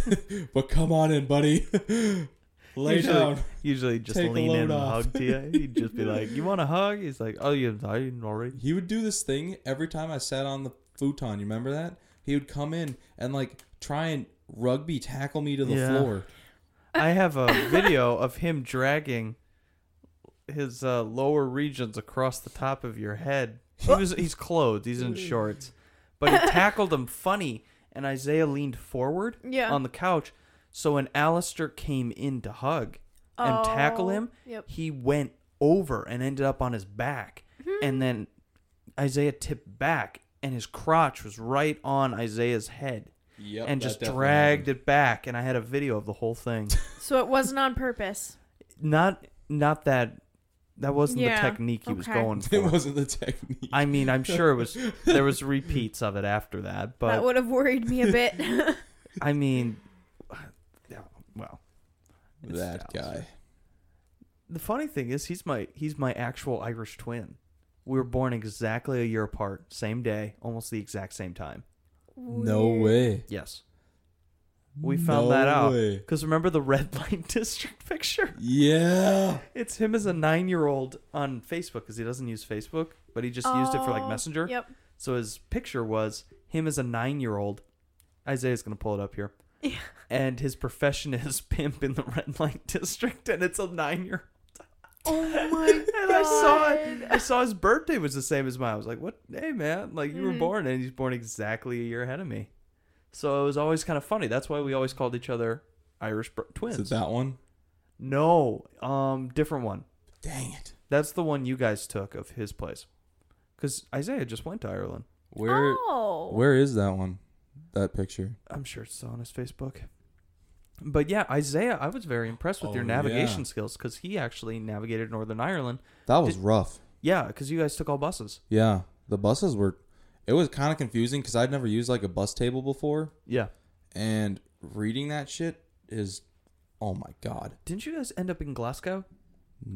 but come on in, buddy." Lay Usually- down. usually just Take lean in and off. hug to you. He'd just be like, "You want a hug?" He's like, "Oh, you're dying already?" He would do this thing every time I sat on the futon. You remember that? He would come in and like try and rugby tackle me to the Yeah. floor. I have a video of him dragging his uh, lower regions across the top of your head. He was he's clothed, he's in shorts, but he tackled him funny, and Isaiah leaned forward Yeah. on the couch. So when Alistair came in to hug and tackle Oh, him, Yep. he went over and ended up on his back, hmm. and then Isaiah tipped back, and his crotch was right on Isaiah's head. Yep, and that just definitely dragged it back and I had a video of the whole thing. So it wasn't on purpose. not not that that wasn't Yeah, the technique he was okay. going happened. It wasn't the technique. I mean, I'm sure it was there was repeats of it after that, but that would have worried me a bit. I mean yeah, well, It's that Dallas. guy. The funny thing is, he's my he's my actual Irish twin. We were born exactly a year apart, same day, almost the exact same time. No Weird. way. Yes. We found No that out. way. Because remember the red light district picture? Yeah. It's him as a nine year old on Facebook because he doesn't use Facebook, but he just used it for like Oh, Messenger. Yep. So his picture was him as a nine year old. Isaiah's going to pull it up here. Yeah. And his profession is pimp in the red light district, and it's a nine year old. Oh my And I saw it. I saw his birthday was the same as mine. I was like, "What? Hey, man! Like you were Mhm. born, and he's born exactly a year ahead of me." So it was always kind of funny. That's why we always called each other Irish br- twins. Is it that one? No, um, different one. Dang it. That's the one you guys took of his place. Because Isaiah just went to Ireland. Where Oh. where is that one? That picture. I'm sure it's still on his Facebook. But yeah, Isaiah, I was very impressed with Oh, your navigation yeah. skills because he actually navigated Northern Ireland. That was Did- rough. Yeah, because you guys took all buses. Yeah. The buses were it was kind of confusing cuz I'd never used like a bus table before Yeah. and reading that shit is oh my god. Didn't you guys end up in Glasgow?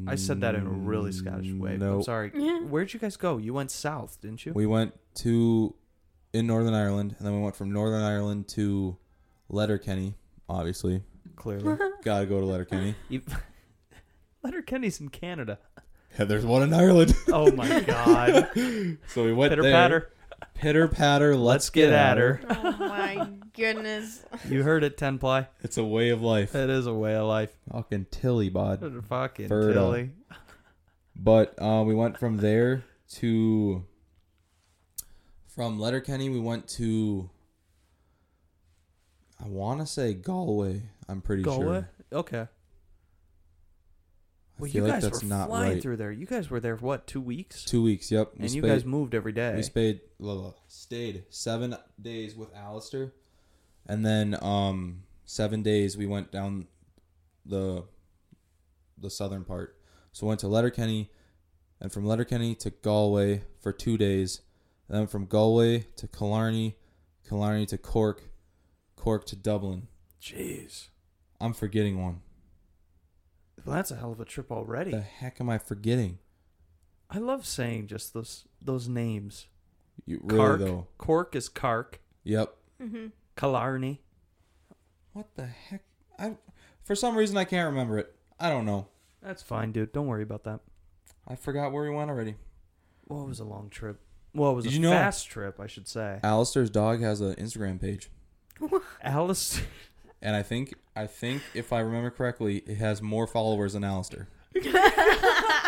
I said that in a really Scottish way. No. I'm sorry. Yeah. Where'd you guys go? You went south, didn't you? We went to in Northern Ireland and then we went from Northern Ireland to Letterkenny, obviously. Clearly. Got to go to Letterkenny. You- Letterkenny's in Canada. Yeah, there's one in Ireland. Oh my god. so we went Pitter there. patter. Pitter patter, let's, Let's get at her. Oh my goodness. You heard it, ten ply. It's a way of life. It is a way of life. Fucking Tilly bod. Fucking Fertile. Tilly. But uh, we went from there to from Letterkenny we went to I want to say Galway. I'm pretty Galway? sure. Okay. Well, you like guys were not flying right. through there. You guys were there for what? Two weeks? Two weeks. Yep. We and you guys moved every day. We stayed stayed seven days with Alistair, and then um seven days we went down the the southern part. So we went to Letterkenny, and from Letterkenny to Galway for two days. Then from Galway to Killarney, Killarney to Cork, Cork to Dublin. Jeez. I'm forgetting one. Well, that's a hell of a trip already. The heck am I forgetting? I love saying just those those names. You really Cark. though? Cork is Cark. Yep. Mm-hmm. Killarney. What the heck? I for some reason I can't remember it. I don't know. That's fine, dude. Don't worry about that. I forgot where we went already. Well, it was a long trip. Well, it was Did a you know- fast trip, I should say. Alistair's dog has an Instagram page, Alice. And I think I think if I remember correctly, it has more followers than Alistair.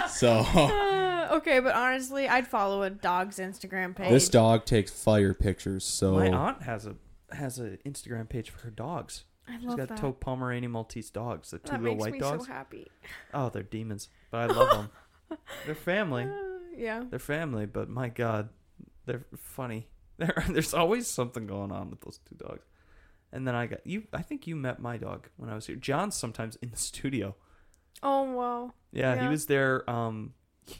so Uh, okay, but honestly, I'd follow a dog's Instagram page. this dog takes fire pictures. So My aunt has a has an Instagram page for her dogs. I She's love got that. two Pomeranian Maltese dogs, the two that little makes white me dogs. so happy. Oh, they're demons, but I love them. they're family. Uh, yeah. They're family, but my God, they're funny. There, there's always something going on with those two dogs. And then I got you. I think you met my dog when I was here. John's sometimes in the studio. Oh wow. Yeah, he was there. Um,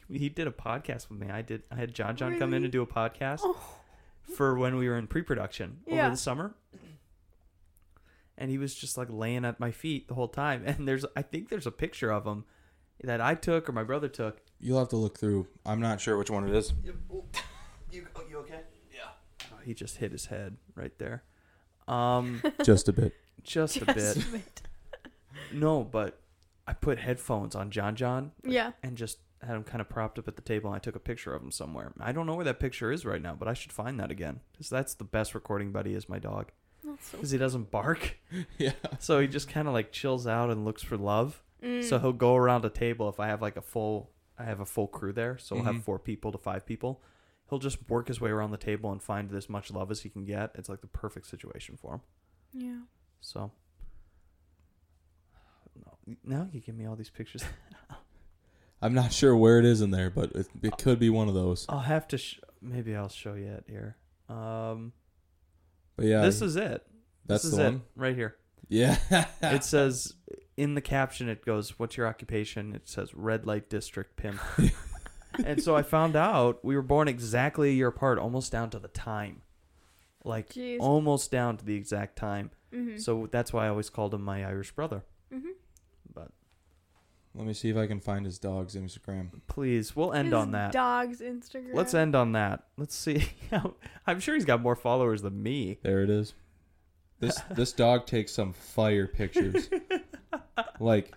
he, he did a podcast with me. I did. I had John John come in and do a podcast Oh. for when we were in pre-production over the summer. And he was just like laying at my feet the whole time. And there's, I think there's a picture of him that I took or my brother took. you'll have to look through. I'm not sure which one it is. You, you okay? Yeah. Oh, he just hit his head right there. Um, Just a bit. just a bit. No, but I put headphones on John John Yeah. and just had him kind of propped up at the table. And I took a picture of him somewhere. I don't know where that picture is right now, but I should find that again because that's the best recording buddy is my dog That's so because he doesn't bark, yeah. so he just kind of like chills out and looks for love. Mm. So he'll go around a table if I have like a full, I have a full crew there, so we'll Mhm. have four people to five people. He'll just work his way around the table and find as much love as he can get. It's like the perfect situation for him. yeah. So. No, now you give me all these pictures. I'm not sure where it is in there, but it, it could be one of those. I'll have to. Sh- maybe I'll show you it here. Um, But yeah, this is it. that's this is the it one. right here. Yeah. It says in the caption, it goes, "What's your occupation?" It says red light district pimp. And so I found out we were born exactly a year apart, almost down to the time, like Jeez. almost down to the exact time. Mm-hmm. So that's why I always called him my Irish brother. mm-hmm. Let me see if I can find his dog's Instagram. Please, we'll end His on that. Dog's Instagram. Let's end on that. Let's see. how I'm sure he's got more followers than me. There it is. This this dog takes some fire pictures. like,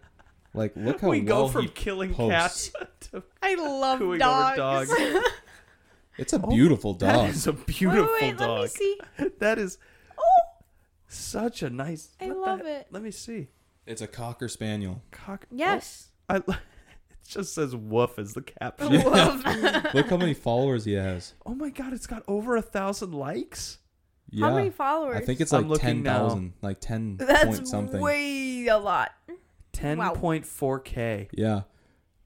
like look how we go well from he killing posts. cats to I love cooing over dogs. dogs. It's a Oh, beautiful dog. is a wait, beautiful wait, let me dog. see. That is Oh, such a nice. I what the love it. Let me see. It's a cocker spaniel. Cock. Oh, yes. Oh, I, it just says "woof" as the caption. Woof. Look how many followers he has. Oh my god, it's got over a thousand likes. Yeah. How many followers? I think it's I'm like looking ten now. thousand, like ten point that's something. way a lot. Ten point four k. Yeah,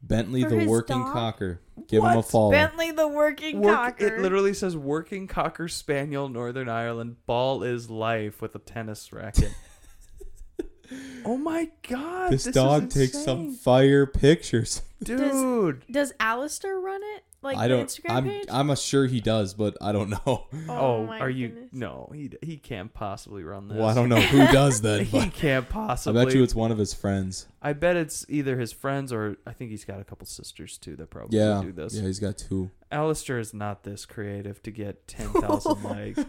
Bentley For the his working dog? cocker. Give him a What? follow. Bentley the working Work, cocker. it literally says "working cocker spaniel, Northern Ireland. Ball is life" with a tennis racket. oh my god, this, is dog takes some fire pictures. dude. Does Alistair run it? Like I don't. Instagram I'm. page? I'm a sure he does, but I don't know. Oh, my are you? goodness. No, he he can't possibly run this. Well, I don't know who does then, he can't possibly. I bet you it's one of his friends. I bet it's either his friends or I think he's got a couple sisters too that probably Yeah. do this. Yeah, he's got two. Alistair is not this creative to get 10,000 likes.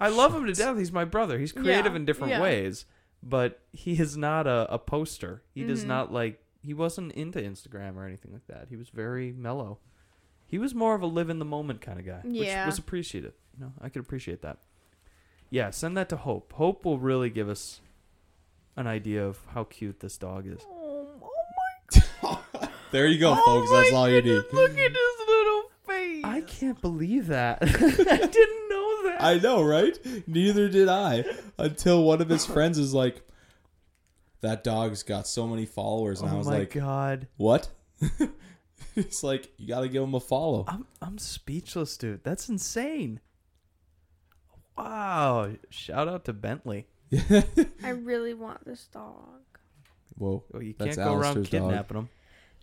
I love him to death. He's my brother. He's creative Yeah, in different yeah. ways, but he is not a, a poster. He does Mhm. not like, he wasn't into Instagram or anything like that. He was very mellow. He was more of a live in the moment kind of guy, Yeah. which was appreciated. You know, I could appreciate that. Yeah, send that to Hope. Hope will really give us an idea of how cute this dog is. Oh, oh my There you go, Oh folks. That's all you need. Oh look at his little face. I can't believe that. I didn't know that. I know, right? Neither did I until one of his friends is like, "That dog's got so many followers," and oh I was my like, god. "What?" It's like you got to give him a follow. I'm I'm speechless, dude. That's insane. Wow. Shout out to Bentley. I really want this dog. Whoa, Well, you can't go around Alistair's dog. kidnapping them.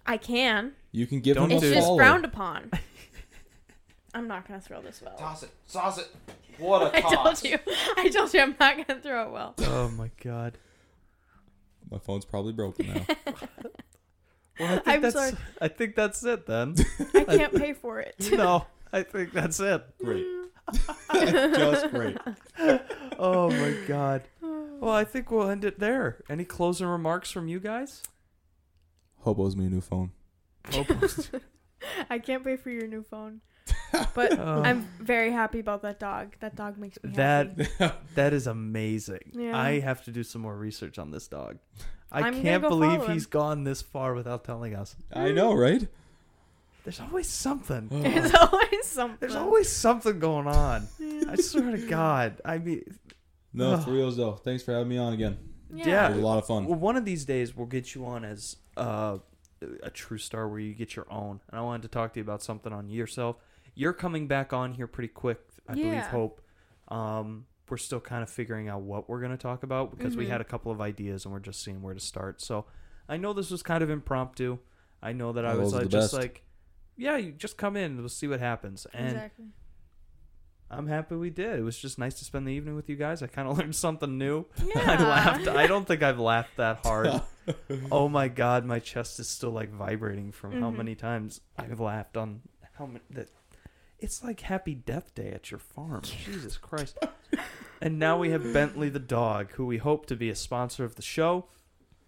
I can. you can give Don't him a It's do just follow. frowned upon. I'm not gonna throw this well. Toss it, toss it. What I told you. I told you I'm not gonna throw it well. Oh my god. My phone's probably broken now. Well, I think I'm that's sorry. I think that's it then. I can't pay for it. no, I think that's it. great, just great. Oh my god. Well, I think we'll end it there. Any closing remarks from you guys? Hobo's me a new phone. I can't pay for your new phone. But Oh. I'm very happy about that dog. That dog makes me That happy. that is amazing. Yeah. I have to do some more research on this dog. I I'm can't go believe he's gone this far without telling us. I know, right? There's always something. There's always something. There's always something going on. I swear to God. I mean, No, Ugh. for reals though. Thanks for having me on again. Yeah. It was a lot of fun. well, one of these days we'll get you on as uh, a true star where you get your own. And I wanted to talk to you about something on yourself. You're coming back on here pretty quick, I believe. Hope. Um, we're still kind of figuring out what we're going to talk about because we Mhm. had a couple of ideas and we're just seeing where to start. So I know this was kind of impromptu. I know that I Oh, was like, just best. like, yeah, you just come in. We'll see what happens. And Exactly. I'm happy we did. It was just nice to spend the evening with you guys. I kind of learned something new. Yeah. I laughed. I don't think I've laughed that hard. oh my god, my chest is still like vibrating from how Mhm. many times I've laughed on how many that. It's like Happy Death Day at your farm. Jesus Christ. And now we have Bentley the dog, who we hope to be a sponsor of the show.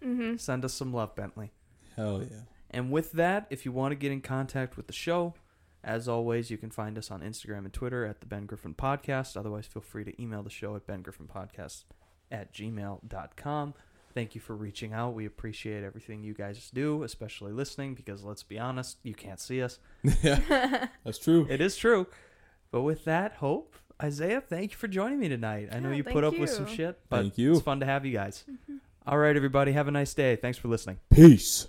Mm-hmm. Send us some love, Bentley. Hell yeah. And with that, if you want to get in contact with the show, as always, you can find us on Instagram and Twitter at the Ben Griffin Podcast. Otherwise, feel free to email the show at bengriffinpodcast at gmail.com. Thank you for reaching out. We appreciate everything you guys do, especially listening, because let's be honest, you can't see us. yeah, that's true. It is true. But with that, Hope, Isaiah, thank you for joining me tonight. I know Yeah, you put up with some shit, but Thank you. it's fun to have you guys. Mm-hmm. All right, everybody, have a nice day. Thanks for listening. Peace.